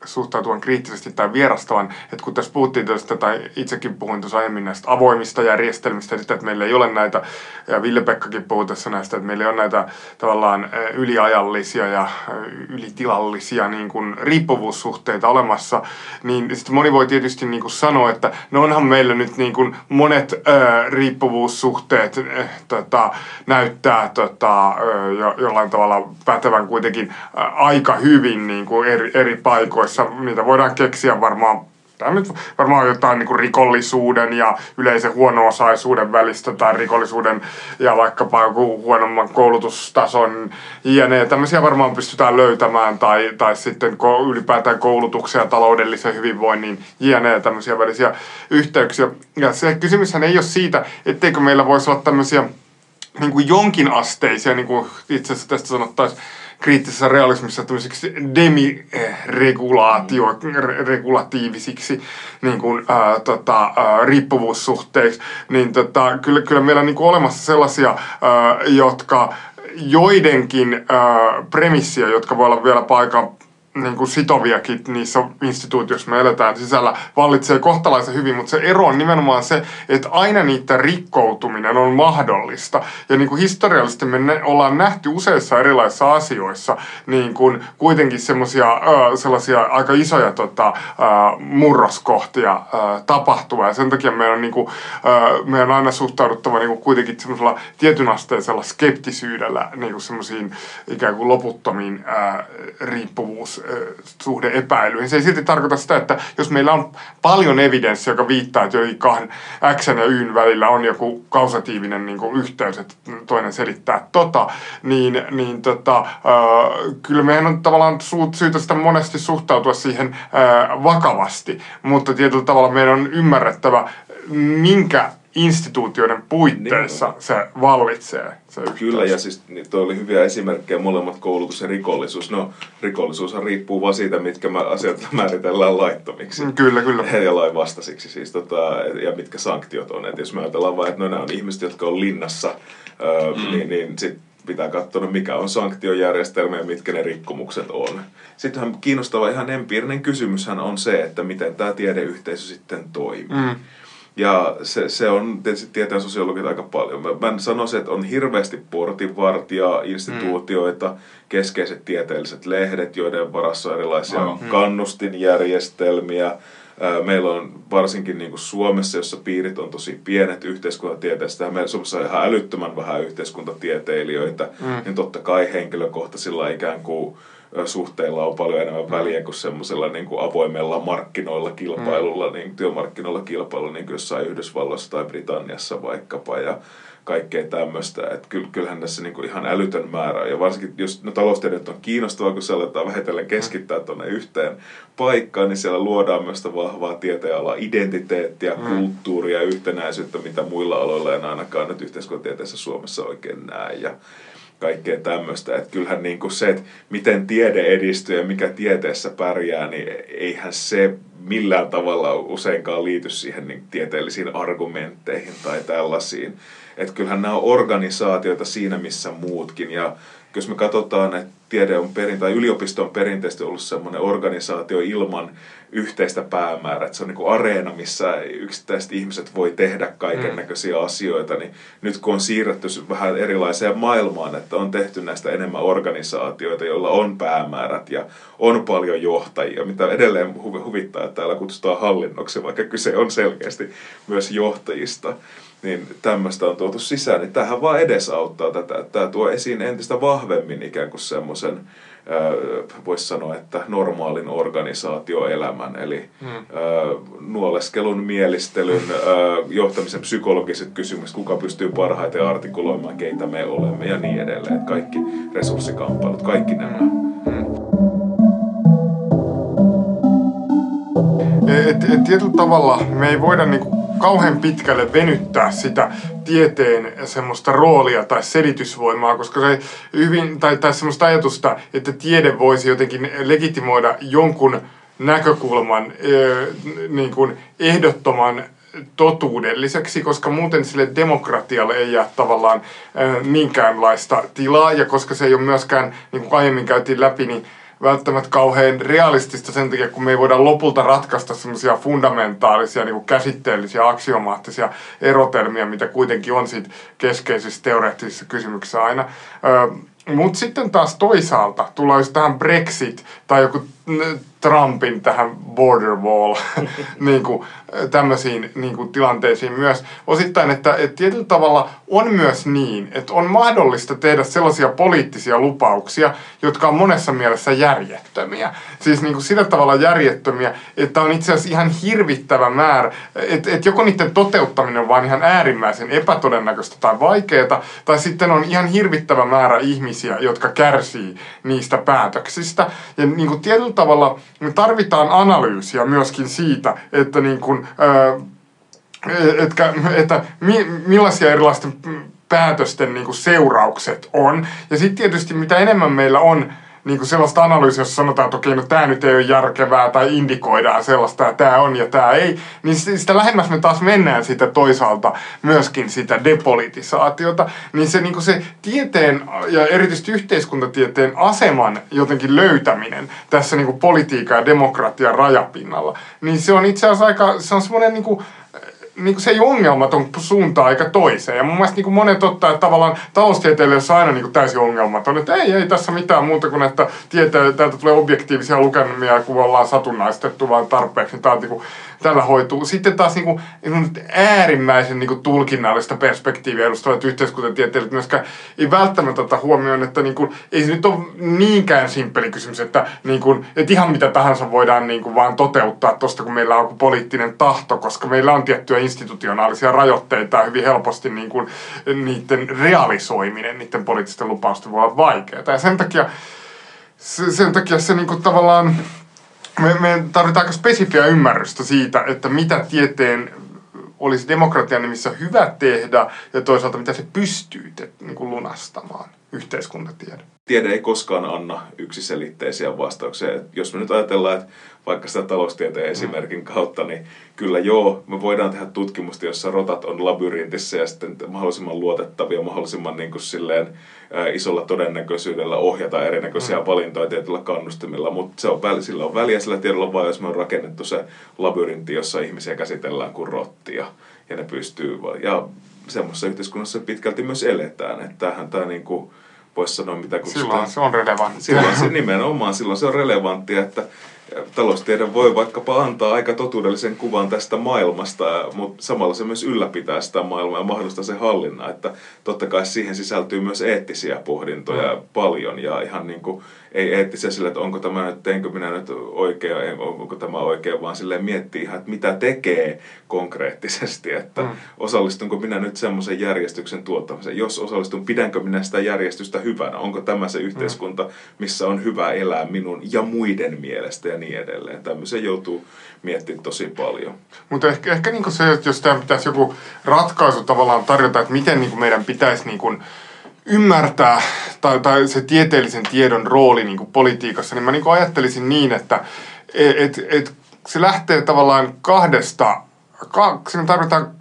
suhtautuvan kriittisesti tai vierastavan. Että kun tässä puhuttiin tästä, tai itsekin puhuin tuossa aiemmin näistä avoimista järjestelmistä, että meillä ei ole näitä, ja Ville-Pekkakin puhui tässä näistä, että meillä ei ole näitä tavallaan yliajallisia ja ylitilallisia niin kuin riippuvuussuhteita olemassa, niin sitten moni voi tietysti niin kuin sanoa, että no onhan meillä nyt niin kuin monet ää, riippuvuussuhteet äh, tota, näyttää tota, jo, jollain tavalla pätevän kuitenkin ää, aika hyvin niin kuin eri, eri paikoissa joissa niitä voidaan keksiä varmaan tämä nyt varmaan jotain niin rikollisuuden ja yleisen huono-osaisuuden välistä tai rikollisuuden ja vaikkapa joku huonomman koulutustason jne. Tämmöisiä varmaan pystytään löytämään tai, tai sitten ylipäätään koulutuksen ja taloudellisen hyvinvoinnin jne. tämmöisiä välisiä yhteyksiä. Ja se kysymyshän ei ole siitä, etteikö meillä voisi olla tämmöisiä niin kuin jonkinasteisia, niin kuin itse asiassa tästä sanottaisiin, kriittisessä realismissa tämmöisiksi demiregulaatio, regulatiivisiksi niin kuin, ää, tota, riippuvuussuhteiksi, niin tota, kyllä, kyllä meillä on niin kuin olemassa sellaisia, ää, jotka joidenkin ää, premissiä, jotka voi olla vielä paikan niin kuin sitoviakin niissä instituutioissa me eletään sisällä vallitsee kohtalaisen hyvin, mutta se ero on nimenomaan se, että aina niiden rikkoutuminen on mahdollista. Ja niin kuin historiallisesti me ne, ollaan nähty useissa erilaisissa asioissa niin kuin kuitenkin semmoisia sellaisia aika isoja tota, murroskohtia tapahtuva. Ja sen takia meidän on, niin kuin, meidän on aina suhtauduttava niin kuin kuitenkin semmoisella tietynasteisella skeptisyydellä niin kuin semmoisiin ikään kuin loputtomiin riippuvuus suhde epäilyihin. Se ei silti tarkoita sitä, että jos meillä on paljon evidenssiä, joka viittaa, että jokin kahden X ja Y välillä on joku kausatiivinen niin kuin yhteys, että toinen selittää tota, niin, niin tota, äh, kyllä meidän on tavallaan syytä sitä monesti suhtautua siihen vakavasti, mutta tietyllä tavalla meidän on ymmärrettävä, minkä instituutioiden puitteissa niin. se vallitsee. Se Kyllä, ja siis niin toi oli hyviä esimerkkejä, molemmat koulutus ja rikollisuus. No, rikollisuushan riippuu vaan siitä, mitkä asiat määritellään laittomiksi. Mm, kyllä, kyllä. Ja lain vastaisiksi siis, tota, ja mitkä sanktiot on. Et jos me ajatellaan vain, että no, nämä on ihmiset, jotka on linnassa, mm. niin, niin sit pitää katsoa, mikä on sanktiojärjestelmä ja mitkä ne rikkomukset on. Sittenhän kiinnostava ihan empiirinen kysymyshän on se, että miten tämä tiedeyhteisö sitten toimii. Mm. Ja se, se on tietysti tietää sosiologit aika paljon. Mä, mä sanoisin, että on hirveästi portinvartija, instituutioita, mm. keskeiset tieteelliset lehdet, joiden varassa on erilaisia oh. kannustinjärjestelmiä. Meillä on varsinkin niin kuin Suomessa, jossa piirit on tosi pienet yhteiskuntatieteestä, ja meillä Suomessa on ihan älyttömän vähän yhteiskuntatieteilijöitä, mm. niin totta kai henkilökohtaisilla ikään kuin suhteilla on paljon enemmän väliä kuin semmoisella niin kuin avoimella markkinoilla kilpailulla, mm. niin työmarkkinoilla kilpailulla, niin kuin jossain Yhdysvalloissa tai Britanniassa vaikkapa. Ja kaikkea tämmöistä. Että kyllähän tässä niin kuin ihan älytön määrä Ja varsinkin, jos no, taloustiedot on kiinnostavaa, kun se aletaan vähitellen keskittää mm. tuonne yhteen paikkaan, niin siellä luodaan myös vahvaa tieteenalaa, identiteettiä, mm. kulttuuria, yhtenäisyyttä, mitä muilla aloilla en ainakaan nyt yhteiskuntatieteessä Suomessa oikein näe. Ja kaikkea tämmöistä. Että kyllähän niin kuin se, että miten tiede edistyy ja mikä tieteessä pärjää, niin eihän se millään tavalla useinkaan liity siihen niin tieteellisiin argumentteihin tai tällaisiin. Että kyllähän nämä on organisaatioita siinä missä muutkin. Ja jos me katsotaan, että tiede on perin, tai yliopisto on perinteisesti ollut sellainen organisaatio ilman yhteistä päämäärää, että se on niin kuin areena, missä yksittäiset ihmiset voi tehdä kaiken näköisiä mm. asioita, niin nyt kun on siirretty vähän erilaiseen maailmaan, että on tehty näistä enemmän organisaatioita, joilla on päämäärät ja on paljon johtajia, mitä edelleen huvittaa, että täällä kutsutaan hallinnoksi, vaikka kyse on selkeästi myös johtajista, niin tämmöistä on tuotu sisään, niin tähän vaan edesauttaa tätä, että tämä tuo esiin entistä vahvemmin ikään kuin semmoisen, voisi sanoa, että normaalin organisaatioelämän, eli hmm. nuoleskelun, mielistelyn, johtamisen psykologiset kysymykset, kuka pystyy parhaiten artikuloimaan, keitä me olemme ja niin edelleen. Kaikki resurssikamppailut, kaikki nämä. Hmm. Et, et, tietyllä tavalla me ei voida niinku kauhean pitkälle venyttää sitä tieteen semmoista roolia tai selitysvoimaa, koska se hyvin, tai, tai semmoista ajatusta, että tiede voisi jotenkin legitimoida jonkun näkökulman niin kuin ehdottoman totuudelliseksi, koska muuten sille demokratialle ei jää tavallaan minkäänlaista tilaa, ja koska se ei ole myöskään, niin kuin aiemmin käytiin läpi, niin välttämättä kauhean realistista sen takia, kun me ei voida lopulta ratkaista semmoisia fundamentaalisia, niin käsitteellisiä, aksiomaattisia erotelmia, mitä kuitenkin on siitä keskeisissä teoreettisissa kysymyksissä aina. Mutta sitten taas toisaalta tulee tähän Brexit tai joku Trumpin tähän border wall niin kuin, tämmöisiin niin kuin, tilanteisiin myös. Osittain, että, että tietyllä tavalla on myös niin, että on mahdollista tehdä sellaisia poliittisia lupauksia, jotka on monessa mielessä järjettömiä. Siis niin kuin sillä tavalla järjettömiä, että on itse asiassa ihan hirvittävä määrä, että, että joko niiden toteuttaminen on vaan ihan äärimmäisen epätodennäköistä tai vaikeaa, tai sitten on ihan hirvittävä määrä ihmisiä, jotka kärsii niistä päätöksistä. Ja niin kuin tietyllä tavalla me tarvitaan analyysiä myöskin siitä, että, niin kuin, että, että millaisia erilaisten päätösten niin kuin seuraukset on. Ja sitten tietysti mitä enemmän meillä on niin kuin sellaista analyysiä, jossa sanotaan, että okei, no tämä nyt ei ole järkevää tai indikoidaan sellaista, että tämä on ja tämä ei, niin sitä lähemmäs me taas mennään sitä toisaalta myöskin sitä depolitisaatiota, niin se, niin kuin se tieteen ja erityisesti yhteiskuntatieteen aseman jotenkin löytäminen tässä niin kuin politiikan ja demokratian rajapinnalla, niin se on itse asiassa aika, se on semmoinen niin kuin, niin kuin se ei ongelmaton suuntaan eikä toiseen. Ja mun mielestä niin kuin monet ottaa, että tavallaan taloustieteilijöissä on aina niin kuin täysin ongelmaton. Että ei, ei tässä mitään muuta kuin, että tietää, täältä tulee objektiivisia lukemia, kun ollaan satunnaistettu vaan tarpeeksi. Tämä niin kuin tällä hoituu. Sitten taas niin kuin, äärimmäisen niin kuin tulkinnallista perspektiiviä edustavat yhteiskuntatieteilijät myöskään ei välttämättä ottaa huomioon, että niin kuin, ei se nyt ole niinkään simppeli kysymys, että, niin kuin, että ihan mitä tahansa voidaan niin kuin, vaan toteuttaa tuosta, kun meillä on poliittinen tahto, koska meillä on tiettyjä institutionaalisia rajoitteita ja hyvin helposti niin kuin, niiden realisoiminen, niiden poliittisten lupausten voi olla vaikeaa. Ja sen takia, sen takia se niin kuin, tavallaan me, me tarvitaan aika spesifiä ymmärrystä siitä, että mitä tieteen olisi demokratian nimissä hyvä tehdä ja toisaalta mitä se pystyy te, niin kuin lunastamaan yhteiskuntatiede. Tiede ei koskaan anna yksiselitteisiä vastauksia. Jos me nyt ajatellaan, että vaikka sitä taloustieteen esimerkin kautta, niin kyllä joo, me voidaan tehdä tutkimusta, jossa rotat on labyrintissä ja sitten mahdollisimman luotettavia, mahdollisimman niin kuin silleen, isolla todennäköisyydellä ohjata erinäköisiä mm. valintoja tietyllä kannustimilla, mutta se on, sillä on väliä sillä tiedolla vaan, jos me on rakennettu se labyrintti, jossa ihmisiä käsitellään kuin rottia ja ne pystyy, ja semmoisessa yhteiskunnassa pitkälti myös eletään, että tämähän tämä niin kuin, voisi sanoa mitä kun Silloin sitä, se on relevanttia. Silloin se nimenomaan, silloin se on relevanttia, että taloustiede voi vaikkapa antaa aika totuudellisen kuvan tästä maailmasta, mutta samalla se myös ylläpitää sitä maailmaa ja mahdollistaa sen hallinnan. Että totta kai siihen sisältyy myös eettisiä pohdintoja mm. paljon ja ihan niin kuin ei eettisiä sille, että onko tämä nyt, teenkö minä nyt oikea, onko tämä oikein, vaan sille miettii ihan, että mitä tekee konkreettisesti, että mm. osallistunko minä nyt semmoisen järjestyksen tuottamiseen. Jos osallistun, pidänkö minä sitä järjestystä hyvänä, onko tämä se yhteiskunta, missä on hyvä elää minun ja muiden mielestä ja niin edelleen. Tämmöisen joutuu miettimään tosi paljon. Mutta ehkä, ehkä niin se, että jos tämä pitäisi joku ratkaisu tavallaan tarjota, että miten niin meidän pitäisi niin kuin ymmärtää tai, tai se tieteellisen tiedon rooli niin kuin politiikassa, niin mä niin kuin ajattelisin niin, että et, et, se lähtee tavallaan kahdesta siinä tarvitaan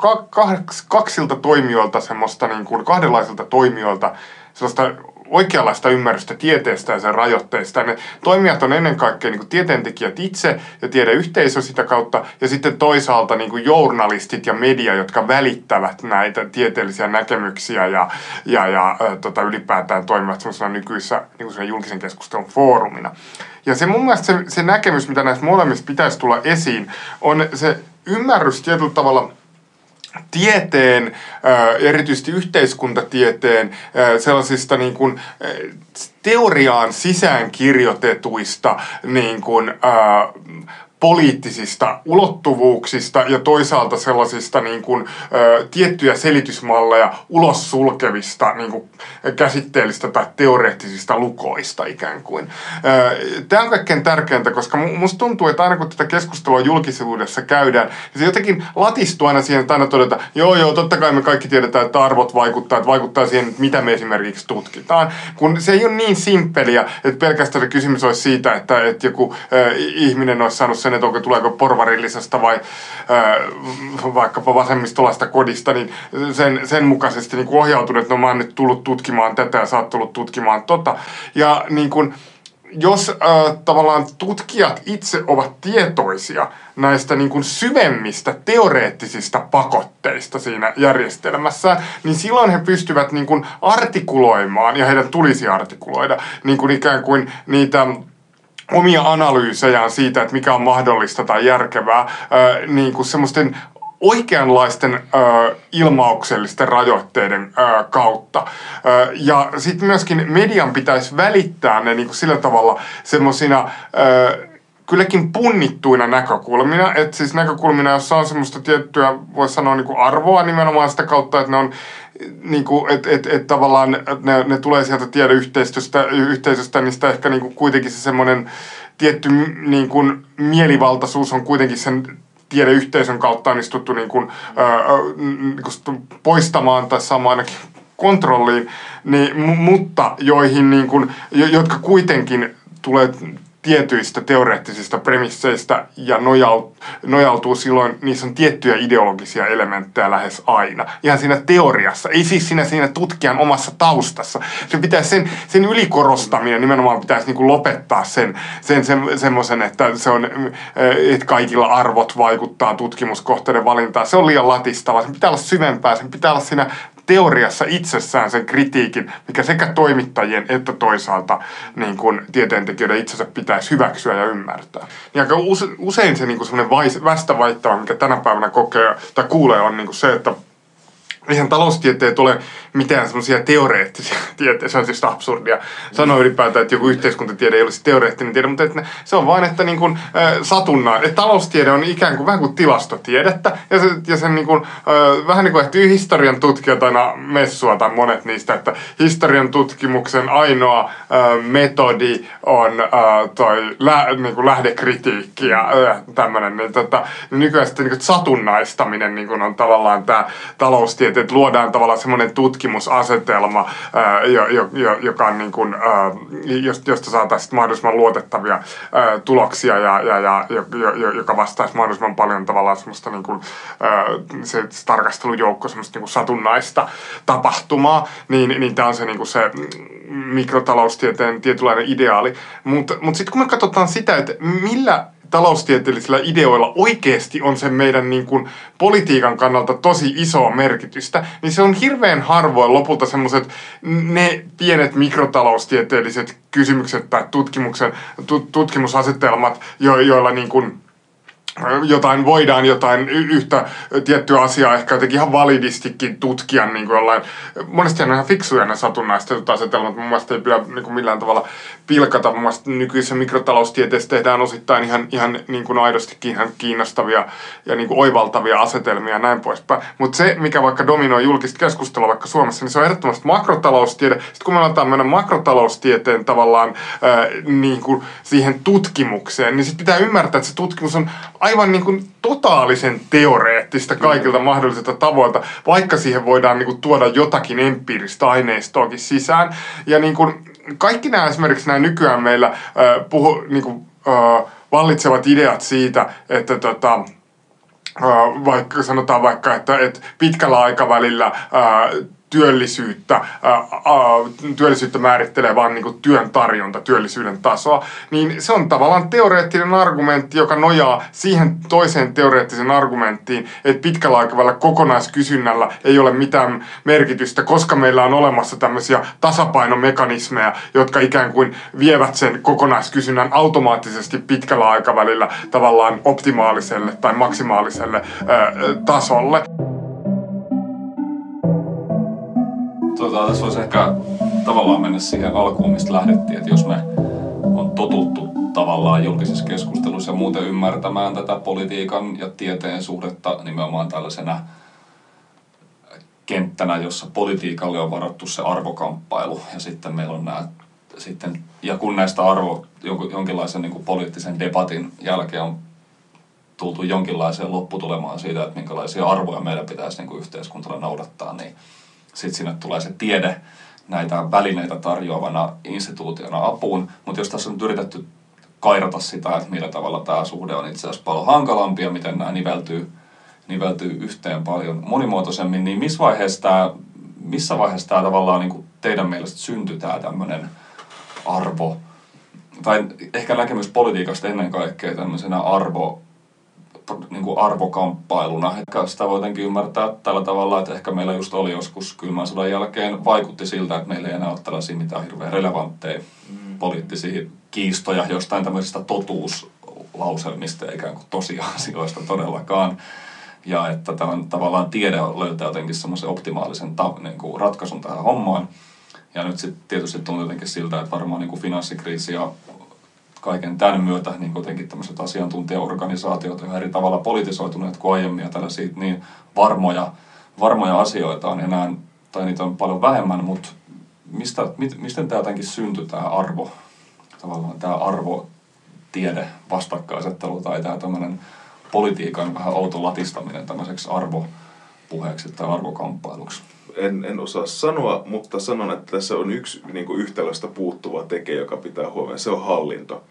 kaksilta toimijoilta semmoista niin kuin kahdenlaisilta toimijoilta sellaista oikeanlaista ymmärrystä tieteestä ja sen rajoitteista. Ne toimijat on ennen kaikkea niin tieteentekijät itse ja tiedeyhteisö sitä kautta, ja sitten toisaalta niin journalistit ja media, jotka välittävät näitä tieteellisiä näkemyksiä ja, ja, ja tota, ylipäätään toimivat semmoisena nykyisessä niin julkisen keskustelun foorumina. Ja se mun mielestä se, se näkemys, mitä näissä molemmissa pitäisi tulla esiin, on se ymmärrys tietyllä tavalla – tieteen, erityisesti yhteiskuntatieteen, sellaisista niin kuin, teoriaan sisään kirjoitetuista niin kuin, poliittisista ulottuvuuksista ja toisaalta sellaisista niin kuin, ö, tiettyjä selitysmalleja ulos sulkevista niin kuin, käsitteellistä tai teoreettisista lukoista ikään kuin. Tämä on kaikkein tärkeintä, koska musta tuntuu, että aina kun tätä keskustelua julkisuudessa käydään, niin se jotenkin latistuu aina siihen, että aina todeta, joo joo, totta kai me kaikki tiedetään, että arvot vaikuttaa, että vaikuttaa siihen, mitä me esimerkiksi tutkitaan. Kun se ei ole niin simppeliä, että pelkästään kysymys olisi siitä, että, että joku äh, ihminen olisi saanut sen sen, että onko, tuleeko porvarillisesta vai äh, vaikkapa vasemmistolaista kodista, niin sen, sen mukaisesti niin ohjautunut, että no mä oon nyt tullut tutkimaan tätä ja sä oot tullut tutkimaan tota. Ja niin kuin, jos äh, tavallaan tutkijat itse ovat tietoisia näistä niin kuin syvemmistä teoreettisista pakotteista siinä järjestelmässä, niin silloin he pystyvät niin kuin artikuloimaan, ja heidän tulisi artikuloida, niin kuin ikään kuin niitä omia analyysejään siitä, että mikä on mahdollista tai järkevää, niin kuin semmoisten oikeanlaisten ö, ilmauksellisten rajoitteiden ö, kautta. Ö, ja sitten myöskin median pitäisi välittää ne niin kuin sillä tavalla semmoisina kylläkin punnittuina näkökulmina, että siis näkökulmina, jossa on semmoista tiettyä, voisi sanoa niin kuin arvoa nimenomaan sitä kautta, että ne on niin kuin, että et, et tavallaan ne, ne tulee sieltä tiedeyhteisöstä, yhteisöstä, niin sitä ehkä niin kuin kuitenkin se semmoinen tietty niin kuin mielivaltaisuus on kuitenkin sen tiedeyhteisön kautta onnistuttu niin kuin, ää, niin kuin poistamaan tai saamaan ainakin kontrolliin, niin, mutta joihin niin kuin, jotka kuitenkin tulee tietyistä teoreettisista premisseistä ja nojautuu, silloin, niissä on tiettyjä ideologisia elementtejä lähes aina. Ihan siinä teoriassa, ei siis siinä, siinä tutkijan omassa taustassa. Se pitää sen, sen ylikorostaminen nimenomaan pitäisi niin kuin lopettaa sen, sen, sen semmoisen, että, se on, että kaikilla arvot vaikuttaa tutkimuskohteiden valintaan. Se on liian latistava. Sen pitää olla syvempää, sen pitää olla siinä teoriassa itsessään sen kritiikin, mikä sekä toimittajien että toisaalta niin kuin tieteentekijöiden itsensä pitäisi hyväksyä ja ymmärtää. Ja aika usein se niin kuin semmoinen västävaittava, mikä tänä päivänä kokee tai kuulee, on niin kuin se, että eihän taloustieteet ole mitään semmoisia teoreettisia tieteitä, se on siis absurdia. Sanoa ylipäätään, että joku yhteiskuntatiede ei olisi teoreettinen tiede, mutta että se on vain, että niin kuin, äh, satunna, että taloustiede on ikään kuin vähän kuin tilastotiedettä, ja, se, ja sen niin kuin, äh, vähän niin kuin ehti historian tutkijat aina messua tai monet niistä, että historian tutkimuksen ainoa äh, metodi on äh, toi lä, niin kuin lähdekritiikki ja äh, tämmöinen, niin, tota, nykyään sitten niin kuin satunnaistaminen niin kuin on tavallaan tämä taloustieteet, että luodaan tavallaan semmoinen tutkimus, tutkimusasetelma, joka on niin kuin, josta saataisiin mahdollisimman luotettavia tuloksia ja, ja, ja joka vastaisi mahdollisimman paljon tavallaan semmoista niin kuin, se, se tarkastelujoukko semmoista niin kuin satunnaista tapahtumaa, niin, niin tämä on se, niin kuin se mikrotaloustieteen tietynlainen ideaali. Mutta mut sitten kun me katsotaan sitä, että millä taloustieteellisillä ideoilla oikeasti on sen meidän niin kuin, politiikan kannalta tosi isoa merkitystä, niin se on hirveän harvoin lopulta semmoiset ne pienet mikrotaloustieteelliset kysymykset tai tutkimuksen, tutkimusasetelmat, jo, joilla niin kuin, jotain voidaan jotain yhtä tiettyä asiaa ehkä jotenkin ihan validistikin tutkia niin kuin jollain, monesti on ihan fiksuja ne satunnaistetut asetelmat, mun mielestä ei pidä niin kuin millään tavalla pilkata, mun mielestä nykyisessä mikrotaloustieteessä tehdään osittain ihan, ihan niin kuin aidostikin ihan kiinnostavia ja niin kuin oivaltavia asetelmia ja näin poispäin, mutta se mikä vaikka dominoi julkista keskustelua vaikka Suomessa, niin se on ehdottomasti makrotaloustiede, sitten kun me aletaan mennä makrotaloustieteen tavallaan ää, niin kuin siihen tutkimukseen, niin sitten pitää ymmärtää, että se tutkimus on aivan niin kuin totaalisen teoreettista kaikilta mahdollisilta tavoilta, vaikka siihen voidaan niin kuin tuoda jotakin empiiristä aineistoakin sisään. Ja niin kuin kaikki nämä esimerkiksi nämä nykyään meillä äh, puhu, niin kuin, äh, vallitsevat ideat siitä, että tota, vaikka sanotaan vaikka, että, että pitkällä aikavälillä äh, työllisyyttä, ää, työllisyyttä määrittelee vain niin työn tarjonta, työllisyyden tasoa, niin se on tavallaan teoreettinen argumentti, joka nojaa siihen toiseen teoreettiseen argumenttiin, että pitkällä aikavälillä kokonaiskysynnällä ei ole mitään merkitystä, koska meillä on olemassa tämmöisiä tasapainomekanismeja, jotka ikään kuin vievät sen kokonaiskysynnän automaattisesti pitkällä aikavälillä tavallaan optimaaliselle tai maksimaaliselle ää, tasolle. Tota, tässä voisi ehkä tavallaan mennä siihen alkuun, mistä lähdettiin, että jos me on totuttu tavallaan julkisessa keskustelussa ja muuten ymmärtämään tätä politiikan ja tieteen suhdetta nimenomaan tällaisena kenttänä, jossa politiikalle on varattu se arvokamppailu ja sitten meillä on nämä sitten, ja kun näistä arvo, jonkinlaisen niin kuin poliittisen debatin jälkeen on tultu jonkinlaiseen lopputulemaan siitä, että minkälaisia arvoja meidän pitäisi niin kuin yhteiskuntana noudattaa, niin sitten sinne tulee se tiede näitä välineitä tarjoavana instituutiona apuun. Mutta jos tässä on nyt yritetty kairata sitä, että millä tavalla tämä suhde on itse asiassa paljon hankalampi ja miten nämä niveltyy, niveltyy yhteen paljon monimuotoisemmin, niin missä vaiheessa tämä, missä vaiheessa tämä tavallaan niin kuin teidän mielestä syntyy tämä tämmöinen arvo, tai ehkä näkemys politiikasta ennen kaikkea tämmöisenä arvo, niin kuin arvokamppailuna. Ehkä sitä voi jotenkin ymmärtää tällä tavalla, että ehkä meillä just oli joskus kylmän sodan jälkeen vaikutti siltä, että meillä ei enää ole tällaisia mitään hirveän relevantteja mm. poliittisia kiistoja jostain tämmöisistä totuuslauselmista eikä kuin tosiasioista todellakaan. Ja että tämän, tavallaan tiede löytää jotenkin semmoisen optimaalisen ta, niin kuin ratkaisun tähän hommaan. Ja nyt sitten tietysti tuntuu jotenkin siltä, että varmaan niin kuin finanssikriisi ja kaiken tämän myötä niin kuitenkin tämmöiset asiantuntijaorganisaatiot ovat eri tavalla politisoituneet kuin aiemmin ja tällaisia niin varmoja, varmoja asioita on enää, tai niitä on paljon vähemmän, mutta mistä, mit, mistä tämä jotenkin syntyi tämä arvo, tavallaan tämä arvo, tiede, vastakkainasettelu tai tämä tämmöinen politiikan vähän outo latistaminen tämmöiseksi arvopuheeksi tai arvokamppailuksi? en, en osaa sanoa, mutta sanon, että tässä on yksi niin kuin yhtälöstä puuttuva tekijä, joka pitää huomioon. Se on hallinto.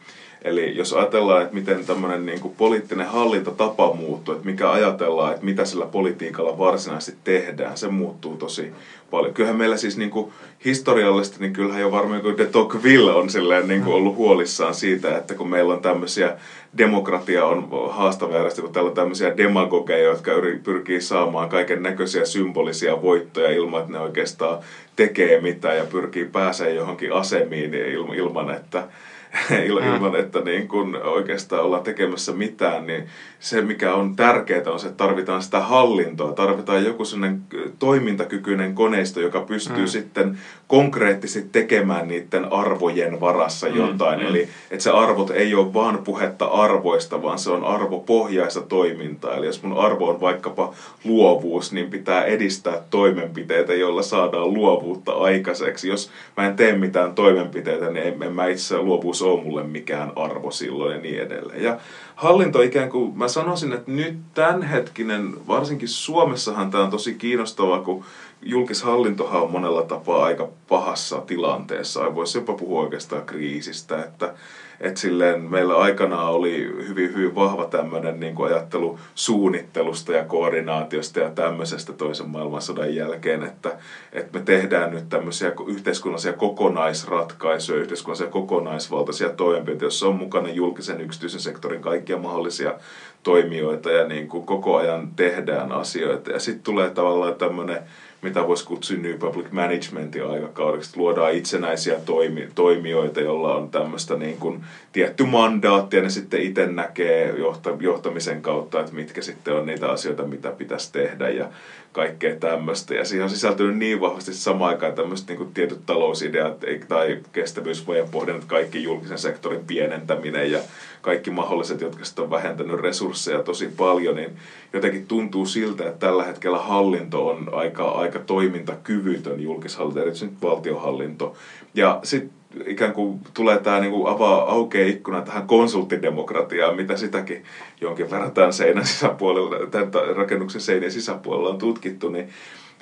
Eli jos ajatellaan, että miten tämmöinen niin kuin poliittinen hallintatapa muuttuu, että mikä ajatellaan, että mitä sillä politiikalla varsinaisesti tehdään, se muuttuu tosi paljon. Kyllähän meillä siis niin kuin historiallisesti, niin kyllähän jo varmaan kuin de Tocqueville on silleen niin kuin ollut huolissaan siitä, että kun meillä on tämmöisiä, demokratia on haastava järjestö, kun täällä on tämmöisiä demagogeja, jotka pyrkii saamaan kaiken näköisiä symbolisia voittoja ilman, että ne oikeastaan tekee mitään ja pyrkii pääsemään johonkin asemiin ilman, että Mm. ilman, että niin kun oikeastaan ollaan tekemässä mitään, niin se mikä on tärkeää on se, että tarvitaan sitä hallintoa, tarvitaan joku sellainen toimintakykyinen koneisto, joka pystyy mm. sitten konkreettisesti tekemään niiden arvojen varassa mm, jotain. Mm. Eli että se arvot ei ole vaan puhetta arvoista, vaan se on arvopohjaista toimintaa. Eli jos mun arvo on vaikkapa luovuus, niin pitää edistää toimenpiteitä, joilla saadaan luovuutta aikaiseksi. Jos mä en tee mitään toimenpiteitä, niin en mä itse luovuus ole mulle mikään arvo silloin ja niin edelleen. Ja hallinto ikään kuin, mä sanoisin, että nyt tämänhetkinen, varsinkin Suomessahan tämä on tosi kiinnostavaa, kun julkishallintohan on monella tapaa aika pahassa tilanteessa. Voisi jopa puhua oikeastaan kriisistä, että että silleen meillä aikanaan oli hyvin, hyvin vahva tämmöinen niin kuin ajattelu suunnittelusta ja koordinaatiosta ja tämmöisestä toisen maailmansodan jälkeen, että, että me tehdään nyt tämmöisiä yhteiskunnallisia kokonaisratkaisuja, yhteiskunnallisia kokonaisvaltaisia toimenpiteitä, joissa on mukana julkisen yksityisen sektorin kaikkia mahdollisia toimijoita ja niin kuin koko ajan tehdään asioita. Ja sitten tulee tavallaan tämmöinen mitä voisi kutsua New Public Managementin aikakaudeksi. Luodaan itsenäisiä toimi, toimijoita, joilla on tämmöistä niin kuin tietty mandaatti ja ne sitten itse näkee johta, johtamisen kautta, että mitkä sitten on niitä asioita, mitä pitäisi tehdä ja kaikkea tämmöistä. Ja siihen on sisältynyt niin vahvasti samaan aikaan tämmöiset niin kuin tietyt talousideat tai kestävyysvajan pohdinnat, kaikki julkisen sektorin pienentäminen ja kaikki mahdolliset, jotka sitten on vähentänyt resursseja tosi paljon, niin jotenkin tuntuu siltä, että tällä hetkellä hallinto on aika, aika toimintakyvytön julkishallinto, erityisesti valtiohallinto. Ja sitten ikään kuin tulee tämä niin kuin avaa aukeaa ikkuna tähän konsulttidemokratiaan, mitä sitäkin jonkin verran tämän seinän sisäpuolella, tämän rakennuksen seinän sisäpuolella on tutkittu, niin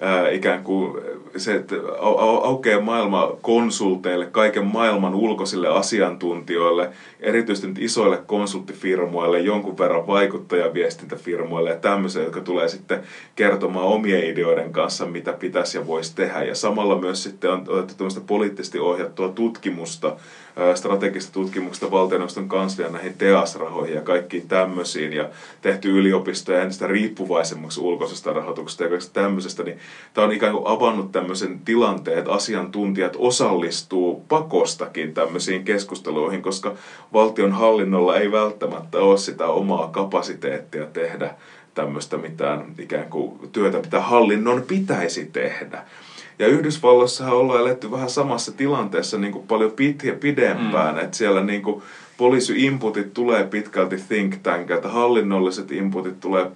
ää, ikään kuin se, että aukeaa maailma konsulteille, kaiken maailman ulkoisille asiantuntijoille, erityisesti nyt isoille konsulttifirmoille, jonkun verran vaikuttajaviestintäfirmoille ja tämmöisiä, jotka tulee sitten kertomaan omien ideoiden kanssa, mitä pitäisi ja voisi tehdä. Ja samalla myös sitten on otettu tämmöistä poliittisesti ohjattua tutkimusta, strategista tutkimuksesta valtioneuvoston kanslian näihin TEAS-rahoihin ja kaikkiin tämmöisiin ja tehty yliopistoja entistä riippuvaisemmaksi ulkoisesta rahoituksesta ja kaikesta tämmöisestä, niin tämä on ikään kuin avannut tämmöisen tilanteen, että asiantuntijat osallistuu pakostakin tämmöisiin keskusteluihin, koska valtion hallinnolla ei välttämättä ole sitä omaa kapasiteettia tehdä tämmöistä mitään ikään kuin työtä, mitä hallinnon pitäisi tehdä. Ja Yhdysvalloissahan ollaan eletty vähän samassa tilanteessa niin kuin paljon pit- pidempään, mm. että siellä niin kuin poliisi-inputit tulee pitkälti think tankilta, hallinnolliset inputit tulee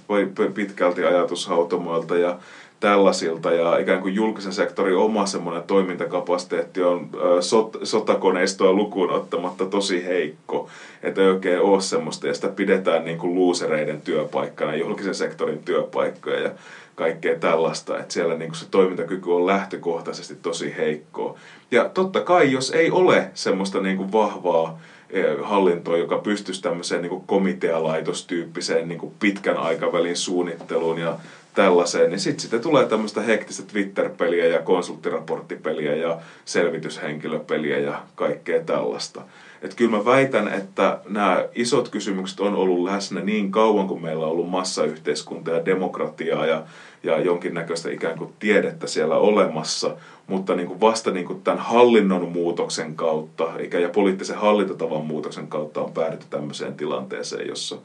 pitkälti ajatushautomoilta ja tällaisilta ja ikään kuin julkisen sektorin oma semmoinen toimintakapasiteetti on sot, sotakoneistoa lukuun ottamatta tosi heikko, että ei oikein ole semmoista ja sitä pidetään niin kuin luusereiden työpaikkana, julkisen sektorin työpaikkoja ja kaikkea tällaista, että siellä niin kuin se toimintakyky on lähtökohtaisesti tosi heikkoa. Ja totta kai, jos ei ole semmoista niin kuin vahvaa e, hallintoa, joka pystyisi tämmöiseen niin kuin komitealaitostyyppiseen niin kuin pitkän aikavälin suunnitteluun ja tällaiseen, niin sitten sitten tulee tämmöistä hektistä Twitter-peliä ja konsulttiraporttipeliä ja selvityshenkilöpeliä ja kaikkea tällaista. Että kyllä mä väitän, että nämä isot kysymykset on ollut läsnä niin kauan, kuin meillä on ollut massayhteiskunta ja demokratiaa ja, ja jonkinnäköistä ikään kuin tiedettä siellä olemassa, mutta niin kuin vasta niin kuin tämän hallinnon muutoksen kautta ja poliittisen hallintotavan muutoksen kautta on päädytty tämmöiseen tilanteeseen, jossa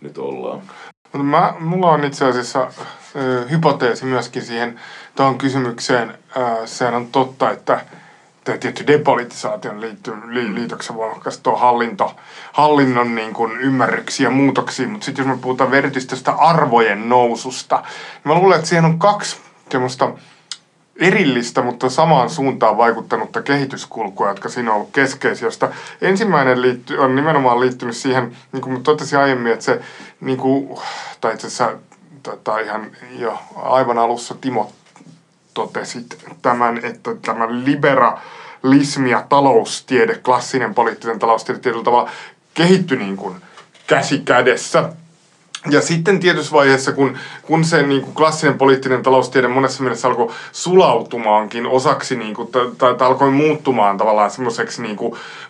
nyt ollaan. Mutta mä, mulla on itse asiassa äh, hypoteesi myöskin siihen tuohon kysymykseen. Äh, sehän on totta, että tietty depolitisaation liitty, li, liitoksen voimakas tuo hallinto, hallinnon niin kuin ymmärryksiä ja muutoksia, mutta sitten jos me puhutaan erityisesti arvojen noususta, niin mä luulen, että siihen on kaksi semmoista erillistä, mutta samaan suuntaan vaikuttanutta kehityskulkua, jotka siinä on ollut keskeisiä, josta ensimmäinen liitty, on nimenomaan liittynyt siihen, niin kuin totesin aiemmin, että se, niin kuin, tai itse asiassa tota, ihan jo aivan alussa Timo totesit tämän, että tämä liberalismi ja taloustiede, klassinen poliittinen taloustiede tietyllä tavalla kehittyi niin kuin käsi kädessä. Ja sitten tietyssä vaiheessa, kun, kun se niin kuin klassinen poliittinen taloustiede monessa mielessä alkoi sulautumaankin osaksi, niin kuin, tai, tai alkoi muuttumaan tavallaan semmoiseksi niin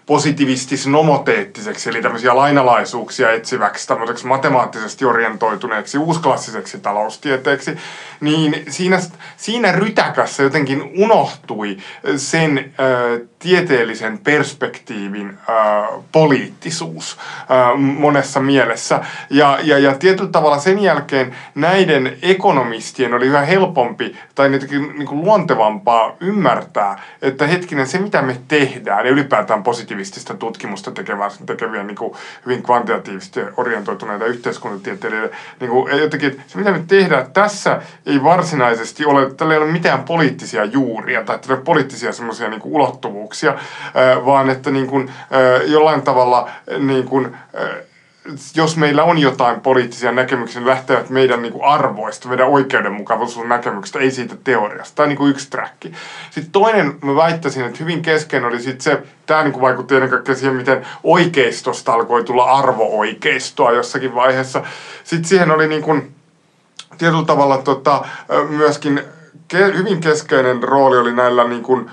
positivistis-nomoteettiseksi, eli tämmöisiä lainalaisuuksia etsiväksi, tämmöiseksi matemaattisesti orientoituneeksi, uusklassiseksi taloustieteeksi, niin siinä, siinä rytäkässä jotenkin unohtui sen äh, tieteellisen perspektiivin äh, poliittisuus äh, monessa mielessä. Ja, ja, ja tietyllä tavalla sen jälkeen näiden ekonomistien oli yhä helpompi tai niin kuin luontevampaa ymmärtää, että hetkinen se mitä me tehdään ja ylipäätään positiivistista tutkimusta tekevää, tekeviä niin kuin hyvin kvantitatiivisesti orientoituneita yhteiskuntatieteilijöitä, niin kuin jotenkin, se mitä me tehdään tässä ei varsinaisesti ole, tällä ei ole mitään poliittisia juuria tai poliittisia semmoisia niin ulottuvuuksia, vaan että niin kuin, jollain tavalla niin kuin, jos meillä on jotain poliittisia näkemyksiä, ne lähtevät meidän niin kuin arvoista, meidän näkemyksistä, ei siitä teoriasta. Tämä on niin kuin yksi träkki. Sitten toinen, mä väittäisin, että hyvin kesken oli sitten se, tämä niin kuin vaikutti ennen kaikkea siihen, miten oikeistosta alkoi tulla arvo-oikeistoa jossakin vaiheessa. Sitten siihen oli niin kuin, tietyllä tavalla tota, myöskin ke, hyvin keskeinen rooli oli näillä niin kuin,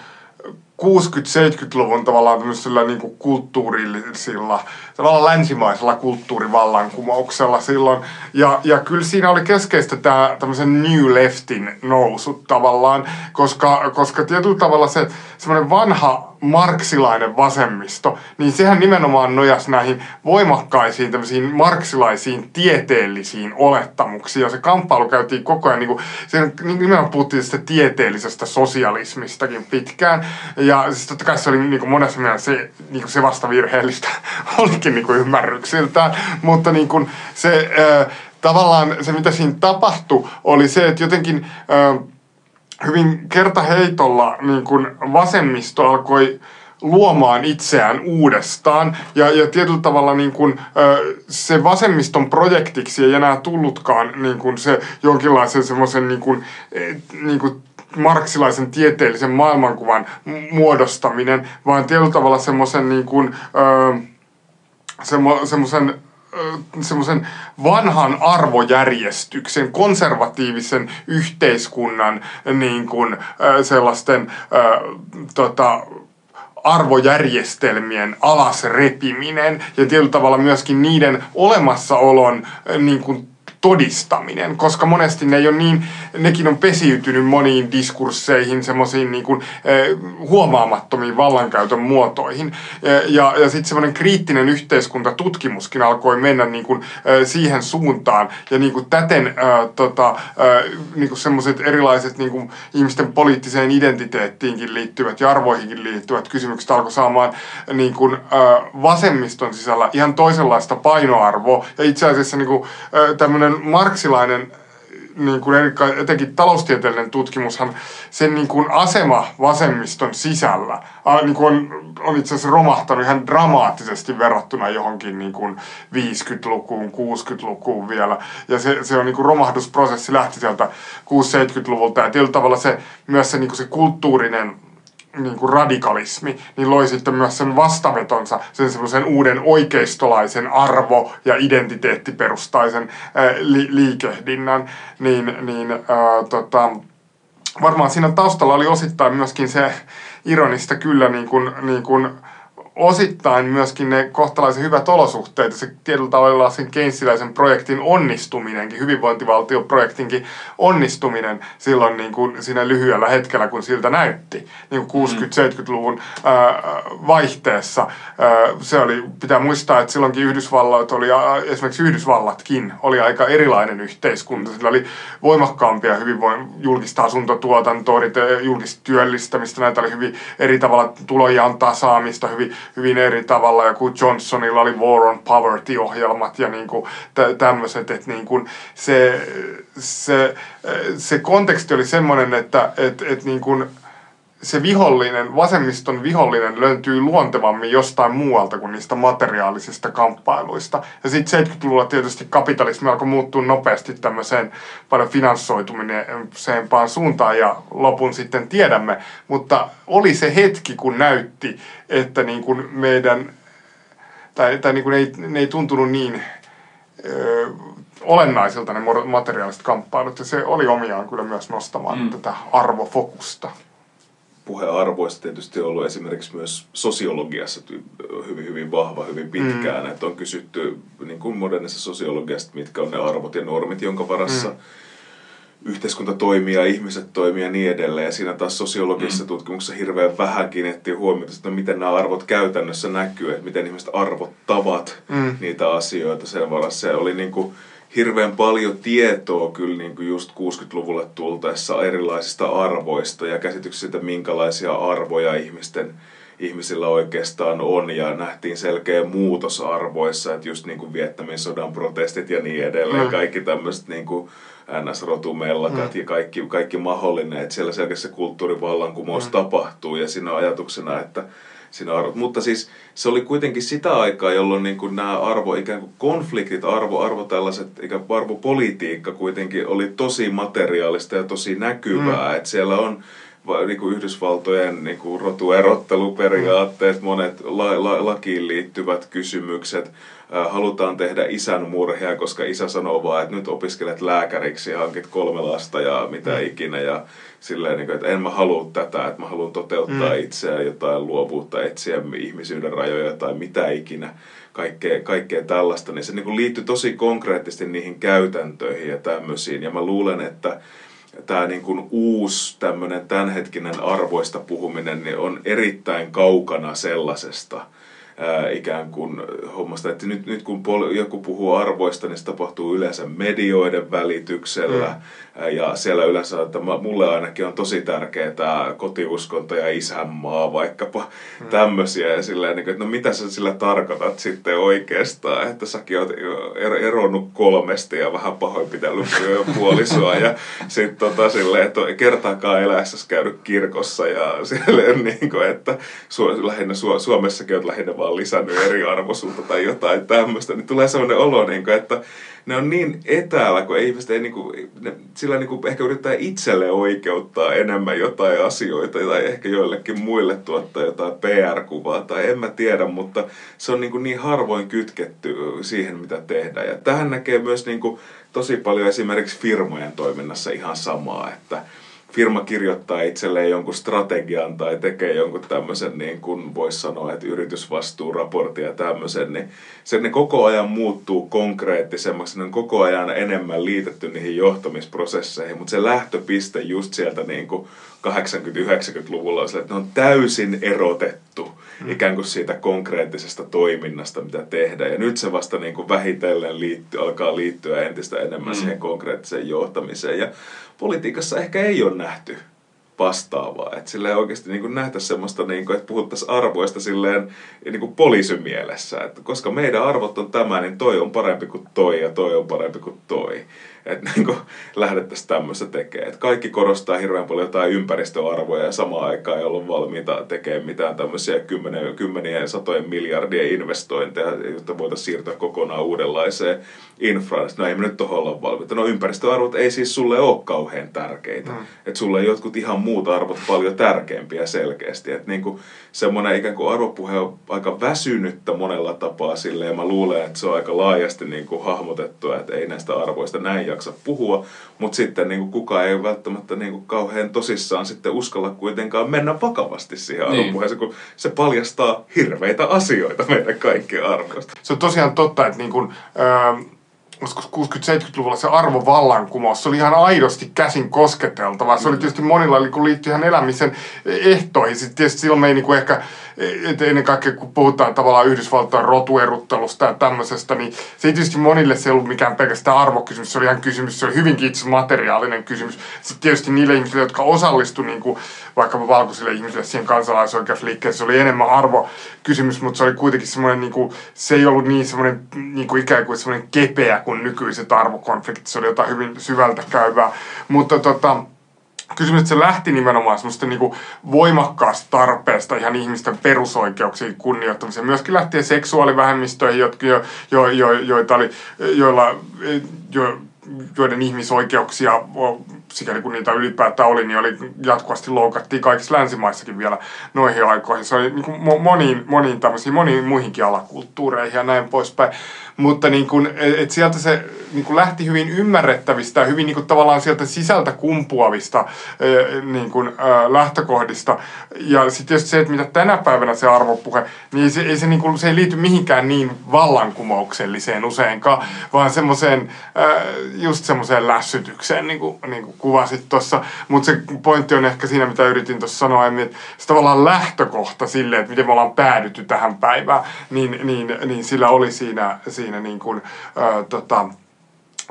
60-70-luvun tavallaan tämmöisellä niin kuin kulttuurillisilla, tavallaan länsimaisella kulttuurivallankumouksella silloin. Ja, ja kyllä siinä oli keskeistä tämä tämmöisen New Leftin nousu tavallaan, koska, koska tietyllä tavalla se semmoinen vanha marksilainen vasemmisto, niin sehän nimenomaan nojasi näihin voimakkaisiin tämmöisiin marksilaisiin tieteellisiin olettamuksiin. Ja se kamppailu käytiin koko ajan, niin kuin, nimenomaan puhuttiin tästä tieteellisestä sosialismistakin pitkään. Ja siis totta kai se oli niin kuin monessa mielessä se, niin kuin se vasta virheellistä olikin niin kuin ymmärryksiltään. Mutta niin kuin se, tavallaan se, mitä siinä tapahtui, oli se, että jotenkin... Hyvin kertaheitolla niin kuin vasemmisto alkoi luomaan itseään uudestaan. Ja, ja tietyllä tavalla niin kuin, se vasemmiston projektiksi ei enää tullutkaan niin kuin se jonkinlaisen semmoisen niin kuin, e, niin kuin marksilaisen tieteellisen maailmankuvan muodostaminen, vaan tietyllä tavalla semmoisen niin kuin, semmo, semmoisen semmoisen vanhan arvojärjestyksen, konservatiivisen yhteiskunnan niin kuin, sellaisten tota, arvojärjestelmien alasrepiminen ja tietyllä tavalla myöskin niiden olemassaolon niin kuin, todistaminen, koska monesti ne ei ole niin, nekin on pesiytynyt moniin diskursseihin, semmoisiin niin kuin, eh, huomaamattomiin vallankäytön muotoihin. Ja, ja, ja sitten semmoinen kriittinen yhteiskuntatutkimuskin alkoi mennä niin kuin, eh, siihen suuntaan. Ja niin kuin täten eh, tota, eh, niin kuin semmoiset erilaiset niin kuin ihmisten poliittiseen identiteettiinkin liittyvät ja arvoihinkin liittyvät kysymykset alkoi saamaan niin kuin, eh, vasemmiston sisällä ihan toisenlaista painoarvoa. Ja itse asiassa niin kuin, eh, tämmöinen tämmöinen marksilainen niin kuin etenkin taloustieteellinen tutkimushan, sen niin kuin asema vasemmiston sisällä niin kuin on, on itse asiassa romahtanut ihan dramaattisesti verrattuna johonkin niin kuin 50-lukuun, 60-lukuun vielä. Ja se, se on niin kuin romahdusprosessi lähti sieltä 60-70-luvulta ja tietyllä tavalla se, myös se, niin kuin se kulttuurinen niin kuin radikalismi, niin loi sitten myös sen vastavetonsa, sen semmoisen uuden oikeistolaisen arvo- ja identiteettiperustaisen ää, li- liikehdinnän, niin, niin ää, tota, varmaan siinä taustalla oli osittain myöskin se ironista kyllä niin kuin, niin kuin osittain myöskin ne kohtalaisen hyvät olosuhteet ja se tietyllä tavalla sen keinsiläisen projektin onnistuminenkin, hyvinvointivaltioprojektinkin onnistuminen silloin niin kuin siinä lyhyellä hetkellä, kun siltä näytti, niin kuin 60-70-luvun ää, vaihteessa. Se oli, pitää muistaa, että silloinkin Yhdysvallat oli, esimerkiksi Yhdysvallatkin oli aika erilainen yhteiskunta. Sillä oli voimakkaampia hyvinvoin, julkista asuntotuotantoa, julkista työllistämistä, näitä oli hyvin eri tavalla tulojan tasaamista, hyvin hyvin eri tavalla. Ja kun Johnsonilla oli War on Poverty-ohjelmat ja niin kuin tämmöiset, että niin kuin se, se, se konteksti oli semmoinen, että et, et niin kuin se vihollinen, vasemmiston vihollinen löytyy luontevammin jostain muualta kuin niistä materiaalisista kamppailuista. Ja sitten 70-luvulla tietysti kapitalismi alkoi muuttua nopeasti tämmöiseen paljon finanssoitumiseen suuntaan ja lopun sitten tiedämme. Mutta oli se hetki, kun näytti, että niin kuin meidän tai, tai niin kuin ne, ei, ne ei tuntunut niin ö, olennaisilta ne materiaaliset kamppailut, ja se oli omiaan kyllä myös nostamaan mm. tätä arvofokusta. Puhe arvoista tietysti on ollut esimerkiksi myös sosiologiassa hyvin, hyvin vahva, hyvin pitkään, mm. että on kysytty niin kuin modernissa sosiologiasta, mitkä on ne arvot ja normit, jonka varassa mm yhteiskunta toimii ja ihmiset toimii ja niin edelleen. Ja siinä taas sosiologisessa mm. tutkimuksessa hirveän vähän kiinnittiin huomiota, että miten nämä arvot käytännössä näkyy, että miten ihmiset arvottavat mm. niitä asioita sen varassa. Se oli niin kuin hirveän paljon tietoa kyllä niin kuin just 60-luvulle tultaessa erilaisista arvoista ja käsityksistä siitä, minkälaisia arvoja ihmisten ihmisillä oikeastaan on ja nähtiin selkeä muutos arvoissa, että just niin kuin Vietnamin sodan protestit ja niin edelleen, mm. kaikki tämmöiset niin kuin NS-rotumellakat mm. ja kaikki, kaikki mahdollinen, että siellä selkeästi se kulttuurivallankumous mm. tapahtuu ja siinä on ajatuksena, että siinä arvo. Mutta siis se oli kuitenkin sitä aikaa, jolloin niin kuin nämä arvo, ikään kuin konfliktit, arvo, arvo tällaiset, ikään kuin arvopolitiikka kuitenkin oli tosi materiaalista ja tosi näkyvää, mm. että siellä on niin kuin Yhdysvaltojen niin kuin rotuerotteluperiaatteet, mm. monet la, la, lakiin liittyvät kysymykset, halutaan tehdä isän murhia, koska isä sanoo vaan, että nyt opiskelet lääkäriksi ja hankit kolme lasta ja mitä mm. ikinä. Ja silleen, niin kuin, että en mä halua tätä, että mä haluan toteuttaa mm. itseään jotain luovuutta, etsiä ihmisyyden rajoja tai mitä ikinä. Kaikkea, kaikkea tällaista, niin se niin kuin liittyy tosi konkreettisesti niihin käytäntöihin ja tämmöisiin. Ja mä luulen, että tämä niin kuin uusi tämmöinen tämänhetkinen arvoista puhuminen niin on erittäin kaukana sellaisesta – ää, ikään kuin hommasta. Että nyt, nyt kun pol- joku puhuu arvoista, niin se tapahtuu yleensä medioiden välityksellä. Mm. Ja siellä yleensä, että mulle ainakin on tosi tärkeää tämä kotiuskonto ja isänmaa, vaikkapa mm. tämmöisiä. Ja silleen, niin kuin, että no mitä sä sillä tarkoitat sitten oikeastaan, että säkin oot er-, eronnut kolmesti ja vähän pahoinpitellyt puolisoa. ja sitten tota, silleen, että kertaakaan eläessäsi käynyt kirkossa ja siellä niin kuin, että su- lähinnä Su- Suomessakin olet lähinnä vaan lisännyt eriarvoisuutta tai jotain tämmöistä, niin tulee sellainen olo, niin kuin, että ne on niin etäällä, kun ihmiset ei niin kuin, ne, sillä niin kuin ehkä yrittää itselle oikeuttaa enemmän jotain asioita tai ehkä joillekin muille tuottaa jotain PR-kuvaa tai en mä tiedä, mutta se on niin, kuin niin harvoin kytketty siihen, mitä tehdään. Ja tähän näkee myös niin kuin tosi paljon esimerkiksi firmojen toiminnassa ihan samaa, että firma kirjoittaa itselleen jonkun strategian tai tekee jonkun tämmöisen, niin kuin voisi sanoa, että yritysvastuuraportti ja tämmöisen, niin se ne koko ajan muuttuu konkreettisemmaksi, ne on koko ajan enemmän liitetty niihin johtamisprosesseihin, mutta se lähtöpiste just sieltä niin kuin 80-90-luvulla on sille, että ne on täysin erotettu mm. ikään kuin siitä konkreettisesta toiminnasta, mitä tehdään. Ja nyt se vasta niin kuin vähitellen liitty, alkaa liittyä entistä enemmän mm. siihen konkreettiseen johtamiseen. Ja politiikassa ehkä ei ole nähty vastaavaa. Että sillä ei oikeasti niin kuin nähtäisi semmoista, niin kuin, että puhuttaisiin arvoista silleen niin kuin poliisimielessä. Että koska meidän arvot on tämä, niin toi on parempi kuin toi ja toi on parempi kuin toi että niin kuin lähdettäisiin tämmöistä tekemään. Että kaikki korostaa hirveän paljon jotain ympäristöarvoja ja samaan aikaan ei ollut valmiita tekemään mitään tämmöisiä kymmenen, kymmenien satojen miljardien investointeja, jotta voitaisiin siirtyä kokonaan uudenlaiseen infraan. No ei me nyt tuohon olla valmiita. No ympäristöarvot ei siis sulle ole kauhean tärkeitä. Mm. Että sulle on jotkut ihan muut arvot paljon tärkeämpiä selkeästi. Että niin kuin semmoinen ikään kuin arvopuhe on aika väsynyttä monella tapaa sille ja mä luulen, että se on aika laajasti niin kuin hahmotettu, että ei näistä arvoista näin jaksa puhua, mutta sitten niin kuin kukaan ei välttämättä niin kuin kauhean tosissaan sitten uskalla kuitenkaan mennä vakavasti siihen niin. arvopuheeseen, kun se paljastaa hirveitä asioita meidän kaikkien arvoista. Se on tosiaan totta, että niin kuin, äh, 60-70-luvulla se arvovallankumous, se oli ihan aidosti käsin kosketeltava. Se oli tietysti monilla niin liittyi ihan elämisen ehtoihin. Sitten tietysti silloin me ei niin kuin ehkä et ennen kaikkea kun puhutaan tavallaan Yhdysvaltain rotueruttelusta ja tämmöisestä, niin se ei tietysti monille se ollut mikään pelkästään arvokysymys, se oli ihan kysymys, se oli hyvinkin itse materiaalinen kysymys. Sitten tietysti niille ihmisille, jotka osallistuivat niin kuin vaikkapa valkoisille ihmisille siihen kansalaisoikeusliikkeeseen, se oli enemmän arvokysymys, mutta se oli kuitenkin semmoinen, niin kuin, se ei ollut niin semmoinen niin kuin ikään kuin semmoinen kepeä kuin nykyiset arvokonfliktit, se oli jotain hyvin syvältä käyvää. Mutta tota, kysymys, että se lähti nimenomaan semmoista niinku voimakkaasta tarpeesta ihan ihmisten perusoikeuksien kunnioittamiseen. Myöskin lähtien seksuaalivähemmistöihin, jotka, jo, jo, jo, joita oli, joilla, jo, joiden ihmisoikeuksia sikäli kun niitä ylipäätään oli, niin oli jatkuvasti loukattiin kaikissa länsimaissakin vielä noihin aikoihin. Se oli niin kuin moniin, moniin tämmöisiin, moniin muihinkin alakulttuureihin ja näin poispäin. Mutta niin kuin, et sieltä se niin kuin lähti hyvin ymmärrettävistä, hyvin niin kuin tavallaan sieltä sisältä kumpuavista niin kuin, lähtökohdista. Ja sitten tietysti se, että mitä tänä päivänä se arvopuhe, niin se, ei se, niin kuin, se ei liity mihinkään niin vallankumoukselliseen useinkaan, vaan semmoiseen, just semmoiseen lässytykseen, niin kuin, niin kuin kuvasit tuossa. Mutta se pointti on ehkä siinä, mitä yritin tuossa sanoa, että se tavallaan lähtökohta sille, että miten me ollaan päädytty tähän päivään, niin, niin, niin sillä oli siinä, siinä niin kuin, ää, tota,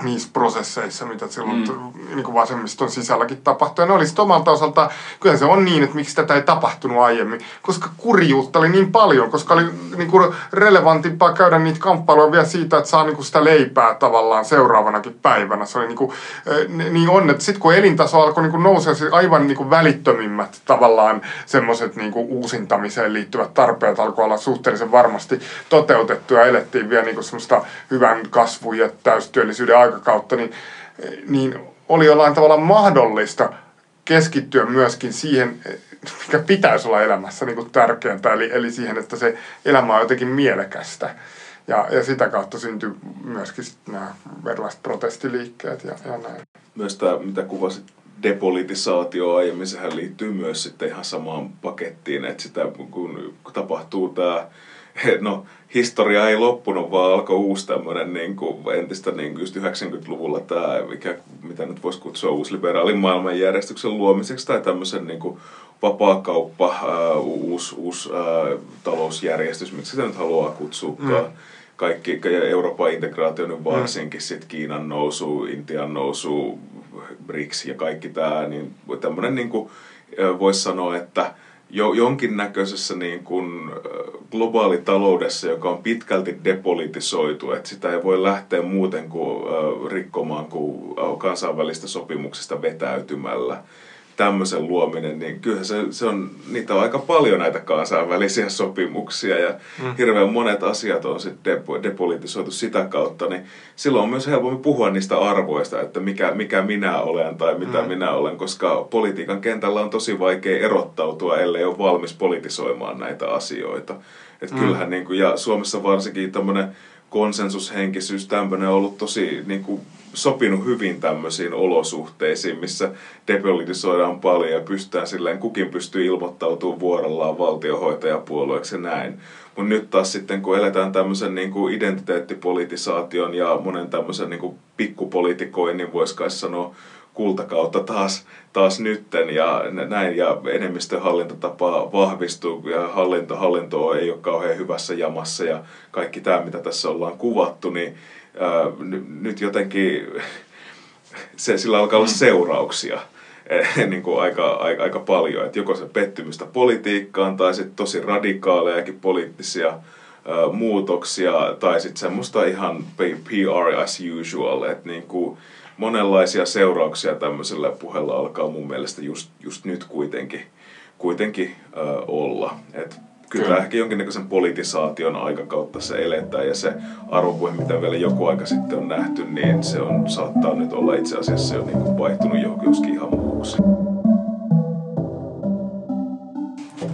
niissä prosesseissa, mitä silloin mm. niin kuin vasemmiston sisälläkin tapahtui. Ja ne olisi omalta osalta, kyllä se on niin, että miksi tätä ei tapahtunut aiemmin, koska kurjuutta oli niin paljon, koska oli niin kuin relevantimpaa käydä niitä kamppailuja vielä siitä, että saa niin kuin sitä leipää tavallaan seuraavanakin päivänä. Se oli niin, kuin, niin on, että sitten kun elintaso alkoi niin kuin nousea, siis aivan niin kuin välittömimmät tavallaan semmoiset niin kuin uusintamiseen liittyvät tarpeet alkoi olla suhteellisen varmasti toteutettu ja elettiin vielä niin kuin semmoista hyvän kasvun ja täystyöllisyyden aikakautta, niin, niin oli jollain tavalla mahdollista keskittyä myöskin siihen, mikä pitäisi olla elämässä niin kuin tärkeintä, eli, eli siihen, että se elämä on jotenkin mielekästä. Ja, ja sitä kautta syntyi myöskin nämä erilaiset protestiliikkeet ja, ja näin. Myös tämä, mitä kuvasit, depolitisaatio aiemmin, sehän liittyy myös sitten ihan samaan pakettiin, että sitä kun tapahtuu tämä no, historia ei loppunut, vaan alkoi uusi tämmöinen niin kuin, entistä niin kuin just 90-luvulla tämä, mikä, mitä nyt voisi kutsua uusliberaalin maailmanjärjestyksen luomiseksi tai tämmöisen niin kuin, vapaakauppa, uh, uusi, uusi uh, talousjärjestys, miksi sitä nyt haluaa kutsuukaan. Mm. Kaikki, Euroopan integraatio nyt varsinkin, mm. sitten Kiinan nousu, Intian nousu, BRICS ja kaikki tämä, niin tämmöinen niin kuin, voisi sanoa, että jo, jonkinnäköisessä niin kuin globaalitaloudessa, joka on pitkälti depolitisoitu, että sitä ei voi lähteä muuten kuin rikkomaan kuin kansainvälistä sopimuksista vetäytymällä tämmöisen luominen, niin kyllähän se, se on, niitä on aika paljon näitä kansainvälisiä sopimuksia ja mm. hirveän monet asiat on sitten depo, depolitisoitu sitä kautta, niin silloin on myös helpommin puhua niistä arvoista, että mikä, mikä minä olen tai mitä mm. minä olen, koska politiikan kentällä on tosi vaikea erottautua, ellei ole valmis politisoimaan näitä asioita. Että mm. kyllähän, niin kuin, ja Suomessa varsinkin tämmöinen konsensushenkisyys, tämmöinen on ollut tosi niin kuin, sopinut hyvin tämmöisiin olosuhteisiin, missä depolitisoidaan paljon ja pystytään silleen, kukin pystyy ilmoittautumaan vuorollaan valtiohoitajapuolueeksi ja näin. Mutta nyt taas sitten, kun eletään tämmöisen niin kuin identiteettipolitisaation ja monen tämmöisen niin kuin pikkupolitikoinnin, voisi kai sanoa, kultakautta taas, taas nytten ja näin ja enemmistön hallintotapa vahvistuu ja hallinto, hallinto ei ole kauhean hyvässä jamassa ja kaikki tämä, mitä tässä ollaan kuvattu, niin ää, nyt jotenkin se, sillä alkaa olla mm. seurauksia niin kuin aika, aika, aika paljon. Että joko se pettymystä politiikkaan tai sitten tosi radikaalejakin poliittisia ää, muutoksia tai sitten semmoista ihan PR as usual. Että niin kuin monenlaisia seurauksia tämmöisellä puheella alkaa mun mielestä just, just nyt kuitenkin, kuitenkin ää, olla. Että kyllä, kyllä. ehkä jonkinnäköisen politisaation aikakautta se eletään ja se arvopuhe, mitä vielä joku aika sitten on nähty, niin se on, saattaa nyt olla itse asiassa jo niin kuin vaihtunut johonkin ihan muuksi.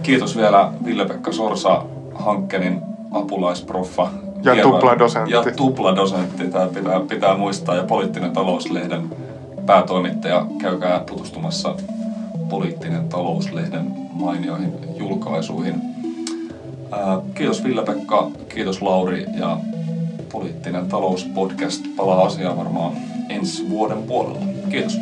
Kiitos vielä Ville-Pekka Sorsa Hankkenin apulaisproffa. Ja tupladosentti. Ja tupladosentti, tämä pitää, pitää muistaa. Ja poliittinen talouslehden päätoimittaja. Käykää tutustumassa poliittinen talouslehden mainioihin julkaisuihin. Kiitos Ville-Pekka, kiitos Lauri ja Poliittinen talouspodcast palaa asiaan varmaan ensi vuoden puolella. Kiitos.